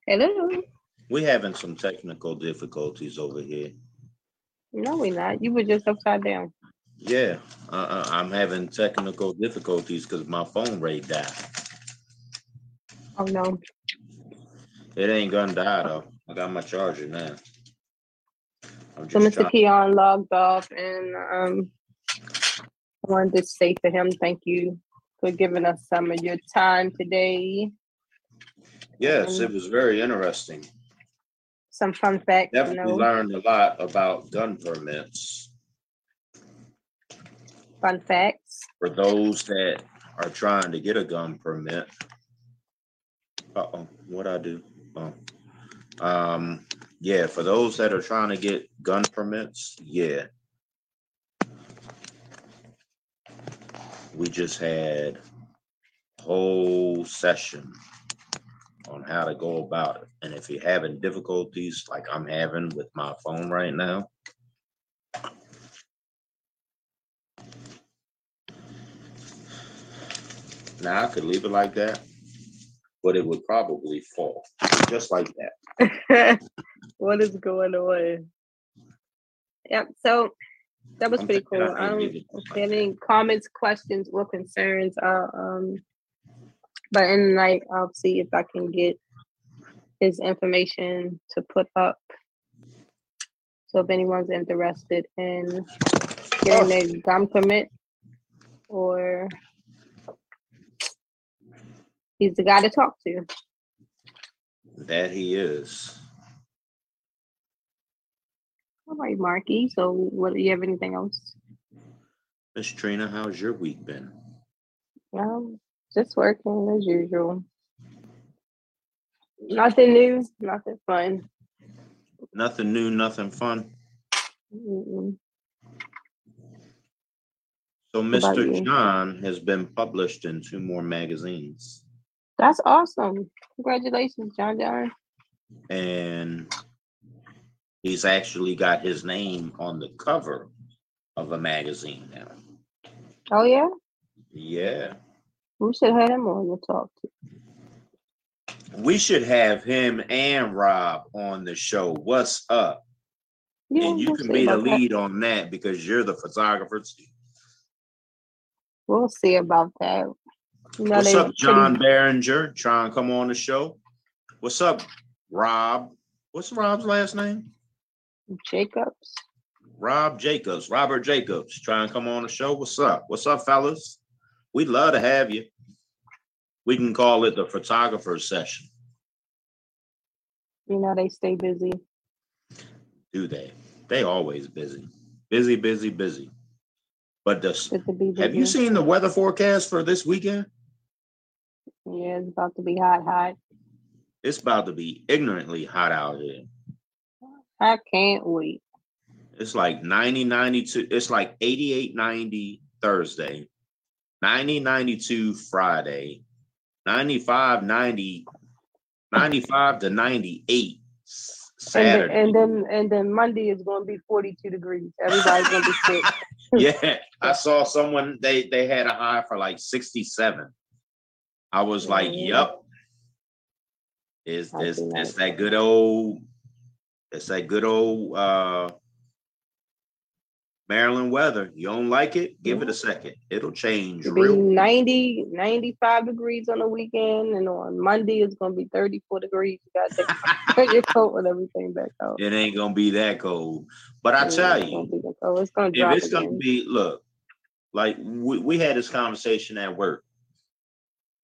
Hello. We're having some technical difficulties over here. No, we're not. You were just upside down. Yeah, uh, I'm having technical difficulties because my phone rate died. Oh no. It ain't gonna die though. I got my charger now. I'm So Mr. trying. Keon logged off and um I wanted to say to him thank you for giving us some of your time today. Yes, it was very interesting. Some fun facts, you Definitely know. learned a lot about gun permits Fun facts. for those that are trying to get a gun permit. Uh-oh, what I do? Oh. Um, yeah, for those that are trying to get gun permits, yeah. We just had whole session on how to go about it. And if you're having difficulties like I'm having with my phone right now, now I could leave it like that, but it would probably fall just like that. what is going on? Yep. So that was I'm pretty cool. I don't if like you have any comments, questions, or concerns. Uh, um, but in the night, I'll see if I can get his information to put up. So if anyone's interested in getting a gun permit, or he's the guy to talk to. That he is. All right, Marky. So, what do you have anything else? Miss Trina, how's your week been? Well, just working as usual. Nothing new, nothing fun. Nothing new, nothing fun. Mm-mm. So Mr. John has been published in two more magazines. That's awesome. Congratulations, John John. And he's actually got his name on the cover of a magazine now. Oh yeah, Yeah. We should have him on to talk to. We should have him and Rob on the show. What's up? Yeah, And you we'll can be the about that. lead on that because you're the photographer. too. We'll see about that. You know, What's up, John pretty Behringer? Trying to come on the show. What's up, Rob? What's Rob's last name? Jacobs. Rob Jacobs, Robert Jacobs. Trying to come on the show. What's up? What's up, fellas? We'd love to have you. We can call it the photographer's session. You know, they stay busy. Do they? They always busy. Busy, busy, busy. But the, to be busy. have you seen the weather forecast for this weekend? Yeah, it's about to be hot, hot. It's about to be ignorantly hot out here. I can't wait. It's like 90, 92. It's like 88, 90 Thursday, 90, 92 Friday, 95, 90, 95 to 98 s- And Saturday. then, and then and then Monday is going to be 42 degrees. Everybody's going to be sick. yeah, I saw someone they they had a high for like 67. I was like. "Yep." It's I it's, that good old it's that good old uh Maryland weather. You don't like it? Give it a second. It'll change It'll be real. 90, 95 degrees on the weekend, and on Monday it's going to be 34 degrees. You got to put your coat and everything back out. it ain't gonna be that cold. But I tell it's gonna you, be cold. It's going to if drop it's gonna be look, like we, we had this conversation at work.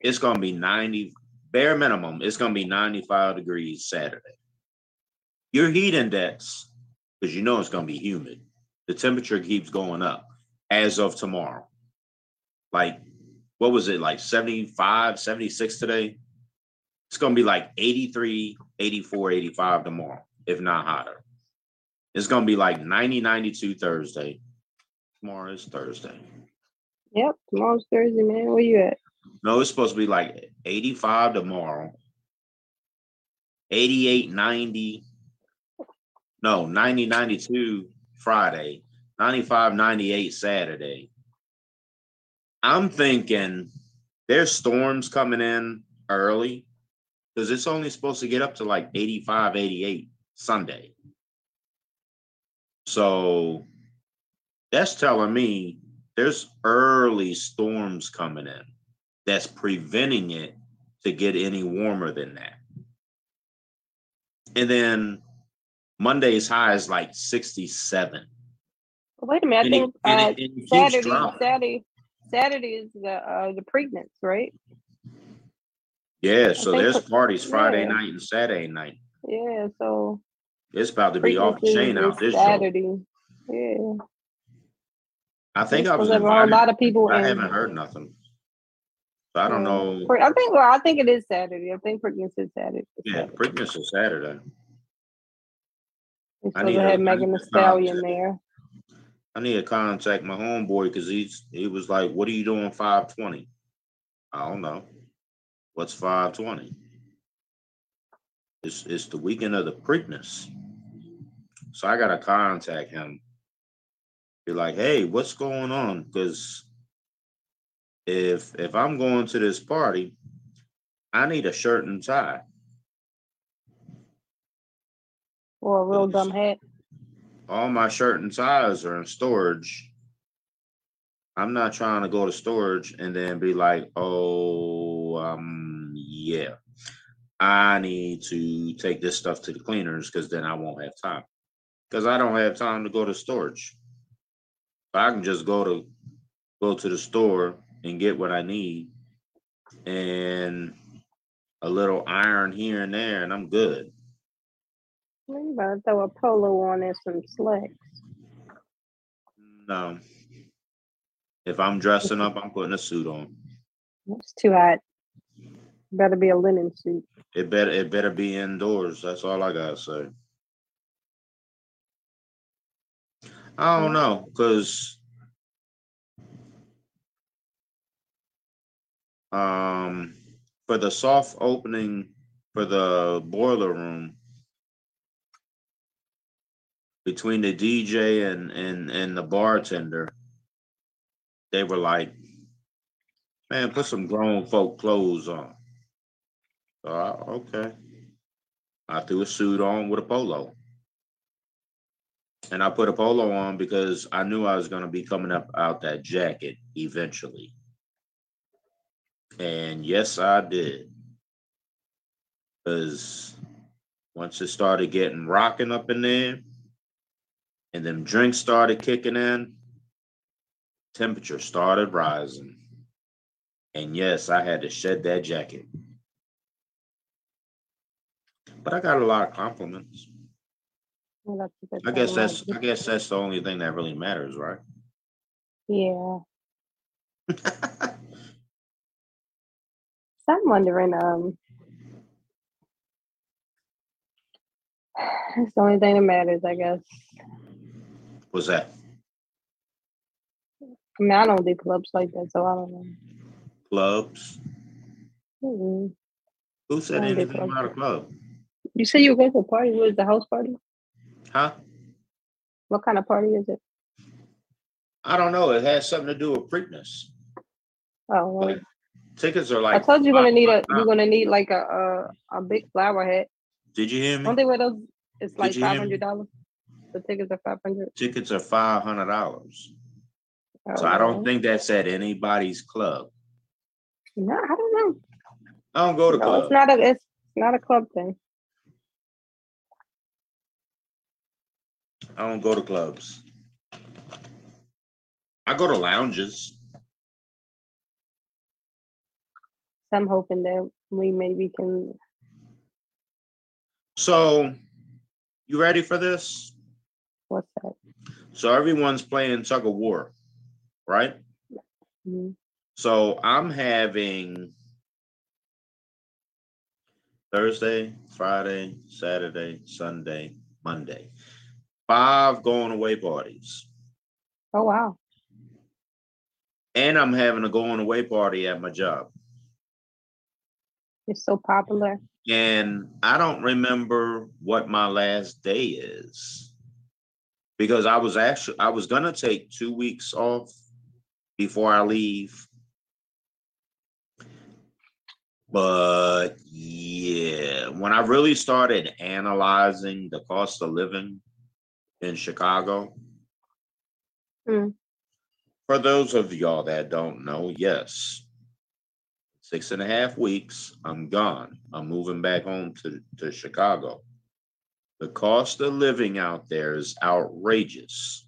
It's gonna be 90 bare minimum, it's gonna be 95 degrees Saturday. Your heat index, because you know it's gonna be humid, the temperature keeps going up as of tomorrow. Like, what was it, like 75, 76 today? It's gonna be like 83, 84, 85 tomorrow, if not hotter. It's gonna be like 90, 92 Thursday. Tomorrow is Thursday. Yep, tomorrow's Thursday, man. Where you at? No, it's supposed to be like 85 tomorrow, 88, 90. No, 90, 92 Friday, 95, 98 Saturday. I'm thinking there's storms coming in early because it's only supposed to get up to like 85, 88 Sunday. So that's telling me there's early storms coming in that's preventing it to get any warmer than that. And then Monday's high is like 67. Wait a minute. I it- think and uh, it- it Saturday. Saturday, Saturday is the uh, the Preakness, right? Yeah, so there's so- parties Friday yeah. night and Saturday night. Yeah, so It's about to be off the chain out is this show. Saturday. Yeah, I think I There's was a lot of people. I haven't heard nothing. So I don't Yeah. know. I think. Well, I think it is Saturday. I think Preakness is Saturday. Yeah, Preakness is Saturday. I need to have Megan Thee Stallion contact- there. I need to contact my homeboy because he's he was like, "What are you doing 520?" I don't know. What's 520? It's it's the weekend of the Preakness. So I gotta contact him. Be like, hey, what's going on? Because if if I'm going to this party, I need a shirt and tie. Or a real dumb hat. all my shirt and ties are in storage. I'm not trying to go to storage and then be like, oh, um, yeah, I need to take this stuff to the cleaners because then I won't have time. Because I don't have time to go to storage. I can just go to go to the store and get what I need and a little iron here and there, and I'm good. You better throw a polo on and some slacks. No. If I'm dressing up, I'm putting a suit on. It's too hot. Better be a linen suit. It better it better be indoors. That's all I gotta say. I don't know, cause um for the soft opening for the boiler room between the DJ and and and the bartender, they were like, "Man, put some grown folk clothes on." So I, okay, I threw a suit on with a polo. And I put a polo on because I knew I was gonna be coming up out that jacket eventually. And yes, I did. Cause once it started getting rocking up in there, and them drinks started kicking in, temperature started rising. And yes, I had to shed that jacket. But I got a lot of compliments. Well, that's a good I guess that's I guess that's the only thing that really matters, right? Yeah. So I'm wondering, um, it's the only thing that matters, I guess. What's that? I mean, I don't do clubs like that, so I don't know. Clubs? Mm-mm. Who said anything about a club? You said you were going to a party. What is the house party? Huh? What kind of party is it? I don't know. It has something to do with Preakness. Oh, well, Like, tickets are like. I told you you're gonna need a you're gonna need like a a, a big flower hat. Did you hear me? Don't they wear those? It's like you hear me? five hundred dollars. The tickets are five hundred. Tickets are five hundred dollars. Oh, So I don't oh. think that's at anybody's club. No, I don't know. I don't go to No, clubs. it's not a it's not a club thing. I don't go to clubs. I go to lounges. So I'm hoping that we maybe can. So, you ready for this? What's that? So everyone's playing tug of war, right? Mhm. So I'm having Thursday, Friday, Saturday, Sunday, Monday. Five going away parties. Oh wow! And I'm having a going away party at my job. It's so popular. And I don't remember what my last day is. Because I was actually I was gonna take two weeks off before I leave. But yeah, when I really started analyzing the cost of living in Chicago, Hmm. for those of y'all that don't know, yes, six and a half weeks, I'm gone. I'm moving back home to, to Chicago. The cost of living out there is outrageous.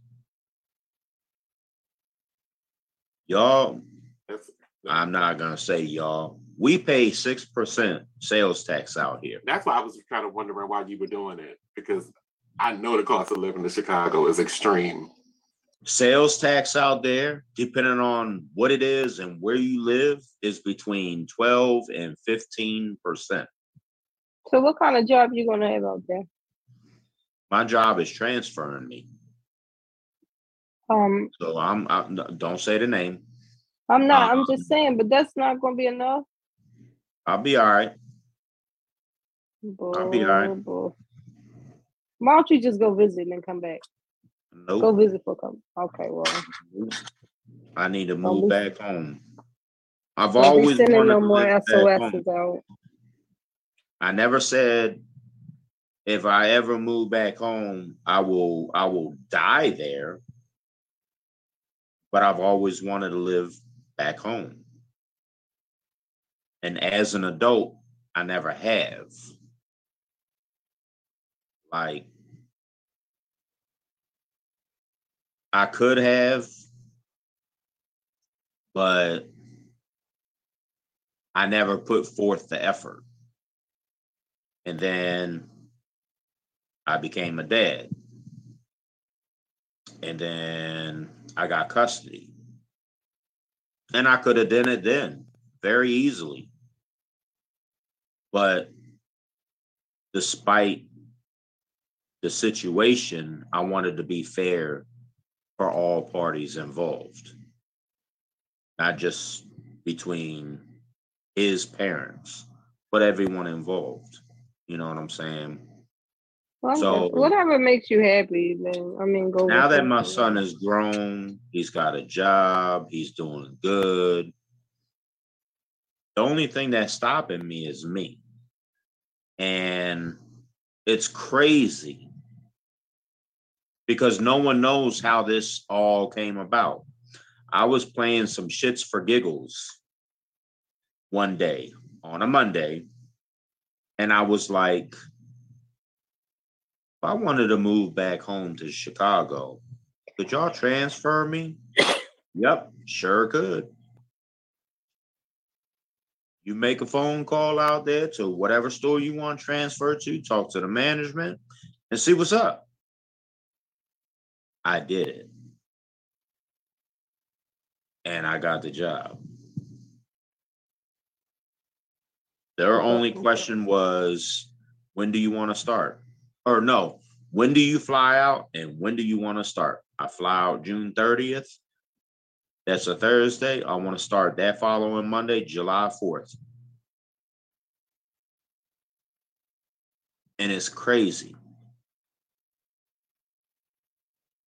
Y'all, I'm not gonna say y'all. We pay six percent sales tax out here. that's why I was kind of wondering why you were doing it because I know the cost of living in Chicago is extreme. Sales tax out there, depending on what it is and where you live, is between twelve and fifteen percent. So what kind of job you gonna have out there? My job is transferring me, Um, so I'm. I, don't say the name. I'm not. I'm Um, just saying, but that's not gonna be enough. I'll be all right. I'll be all right. Bull. Why don't you just go visit and come back? Go visit for come. Okay, well, I need to move back home. I've always sending wanted no to more. SOSs out. I never said if I ever move back home, I will I will die there. But I've always wanted to live back home. And as an adult, I never have. Like I could have, but I never put forth the effort. And then I became a dad. And then I got custody. And I could have done it then very easily. But despite the situation, I wanted to be fair for all parties involved, not just between his parents, but everyone involved. You know what I'm saying? Well, So- whatever makes you happy, then I mean, go. Now that my son is grown, he's got a job, he's doing good. The only thing that's stopping me is me. And it's crazy because no one knows how this all came about. I was playing some shits for giggles one day on a Monday, and I was like, if I wanted to move back home to Chicago, could y'all transfer me? yep, sure could. You make a phone call out there to whatever store you want to transfer to, talk to the management, and see what's up. I did it. And I got the job. Their only question was, when do you want to start? Or no, when do you fly out and when do you want to start? I fly out June 30th. That's a Thursday. I want to start that following Monday, July 4th. And it's crazy.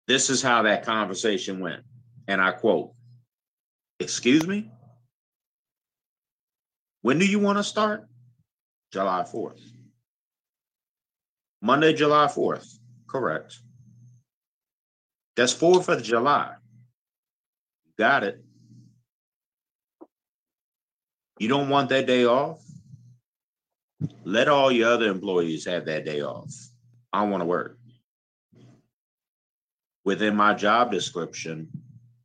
This is how that conversation went. And I quote, Excuse me? When do you want to start? July 4th. Monday, July 4th. Correct. That's 4th of July. Got it. You don't want that day off? Let all your other employees have that day off. I want to work. Within my job description,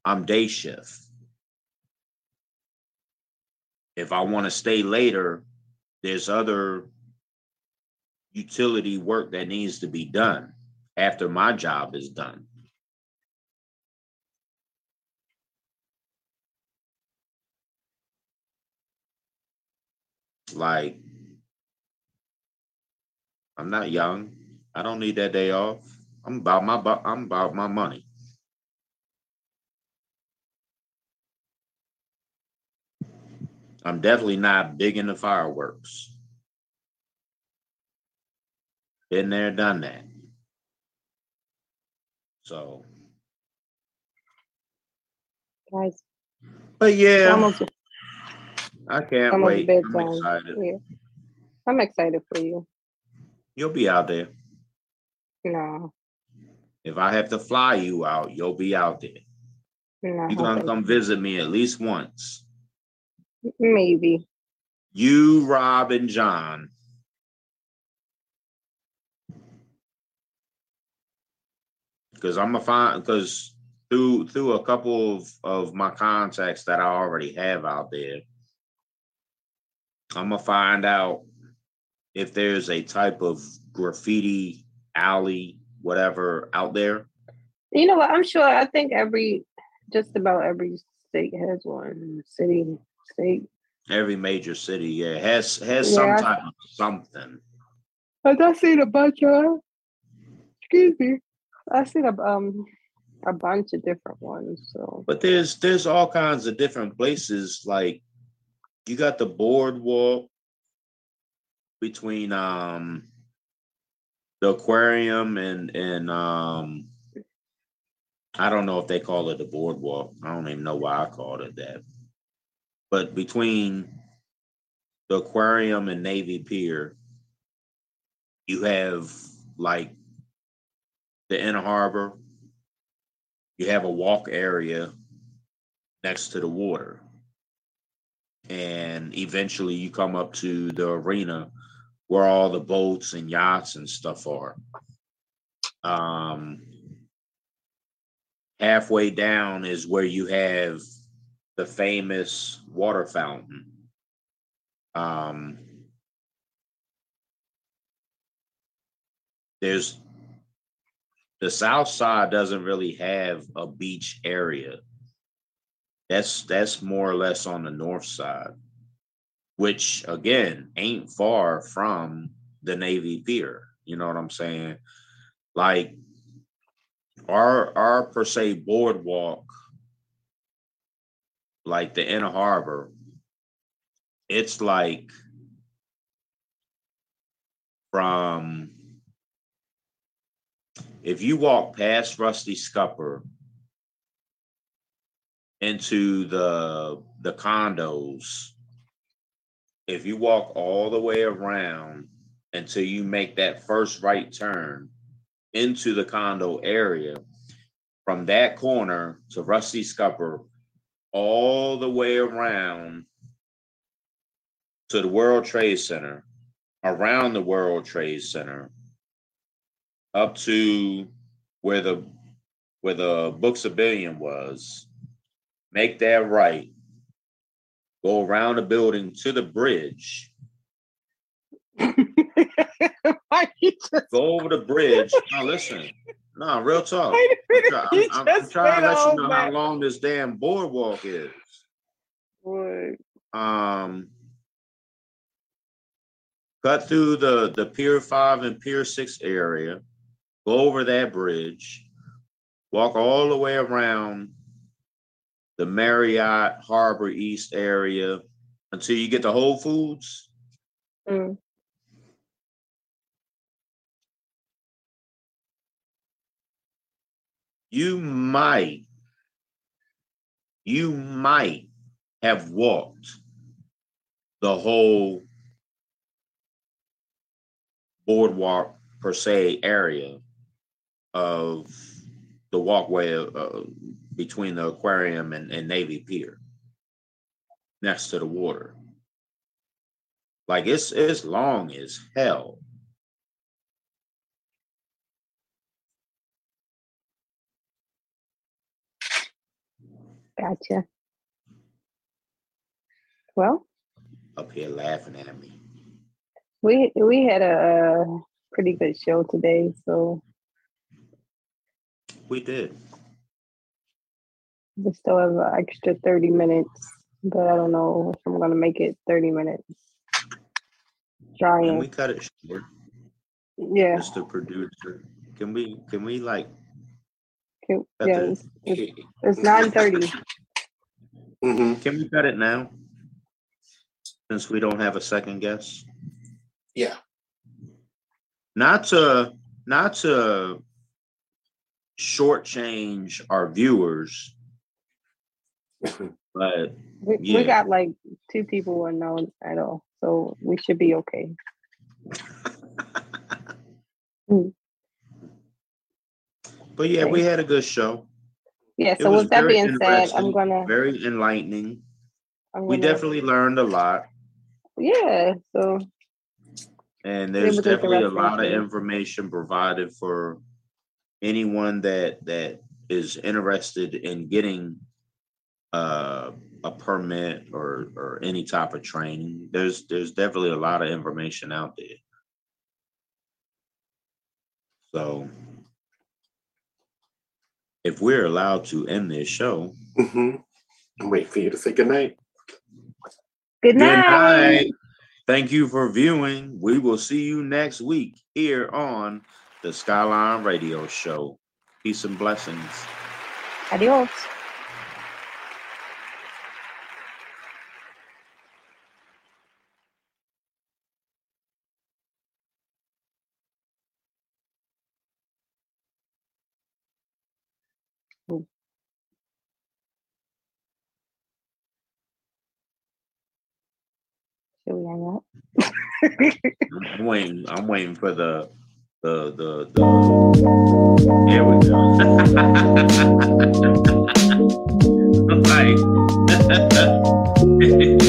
I'm day shift. If I want to stay later, there's other utility work that needs to be done after my job is done. Like, I'm not young. I don't need that day off. I'm about my I'm about my money. I'm definitely not big into fireworks. Been there, done that. So, Guys, but yeah, almost, I can't almost wait. I'm excited. Yeah. I'm excited for you. You'll be out there. No, If I have to fly you out, you'll be out there. no, You're gonna come visit me at least once. maybe. You, Rob, and John. Because I'm gonna find because through through a couple of, of my contacts that I already have out there, I'm gonna find out if there's a type of graffiti alley, whatever, out there. You know what? I'm sure. I think every, just about every state has one. City, state. Every major city, yeah, has has some type of something. I have seen a bunch of. Excuse me. I've seen a um a bunch of different ones. So But there's there's all kinds of different places. Like you got the boardwalk between um the aquarium and and um I don't know if they call it the boardwalk. I don't even know why I called it that. But between the aquarium and Navy Pier, you have like the inner harbor. You have a walk area next to the water. And eventually you come up to the arena where all the boats and yachts and stuff are. Um, halfway down is where you have the famous water fountain. Um, there's the south side doesn't really have a beach area. That's that's more or less on the north side, which again ain't far from the Navy Pier. You know what I'm saying? Like our our per se boardwalk, like the inner harbor, it's like from if you walk past Rusty Scupper into the the condos, if you walk all the way around until you make that first right turn, into the condo area, from that corner to Rusty Scupper, all the way around to the World Trade Center, around the World Trade Center, up to where the where the Books a Billion was, make that right, go around the building to the bridge, go over the bridge. Now listen, no, real talk. wait a minute? I'm, I'm- I'm trying to let you know how long this damn boardwalk is. Boy, Um, cut through the the Pier Five and Pier Six area, go over that bridge, walk all the way around the Marriott Harbor East area until you get to Whole Foods. mm, You might, you might have walked the whole boardwalk per se area of the walkway uh, between the aquarium and, and Navy Pier next to the water. Like it's it's long as hell. gotcha. Well, Up here laughing at me. we we had a, pretty good show today, so We did. we still have an extra thirty minutes, but I don't know if I'm gonna make it thirty minutes. Can we cut it short, yeah, Mr. Producer? Can we can we like can- yeah. the- It's, it's, it's nine thirty. hmm Can we cut it now? Since we don't have a second guess? Yeah. Not to, not to shortchange our viewers, but We, Yeah. we got like two people unknown at all, so we should be okay. but yeah, we had a good show. Yeah. So with that being said, I'm gonna. Very enlightening. I'm We definitely learned a lot. Yeah. So And there's definitely a lot of information provided for anyone that that is interested in getting uh, a permit or or any type of training. There's there's definitely a lot of information out there. So if we're allowed to end this show, hmm I'm waiting for you to say goodnight. good night. Good night. Thank you for viewing. We will see you next week here on the Skyline Radio Show. Peace and blessings. Adios. Ooh. Should we hang up? I'm waiting. I'm waiting for the the the the. There we go. Like.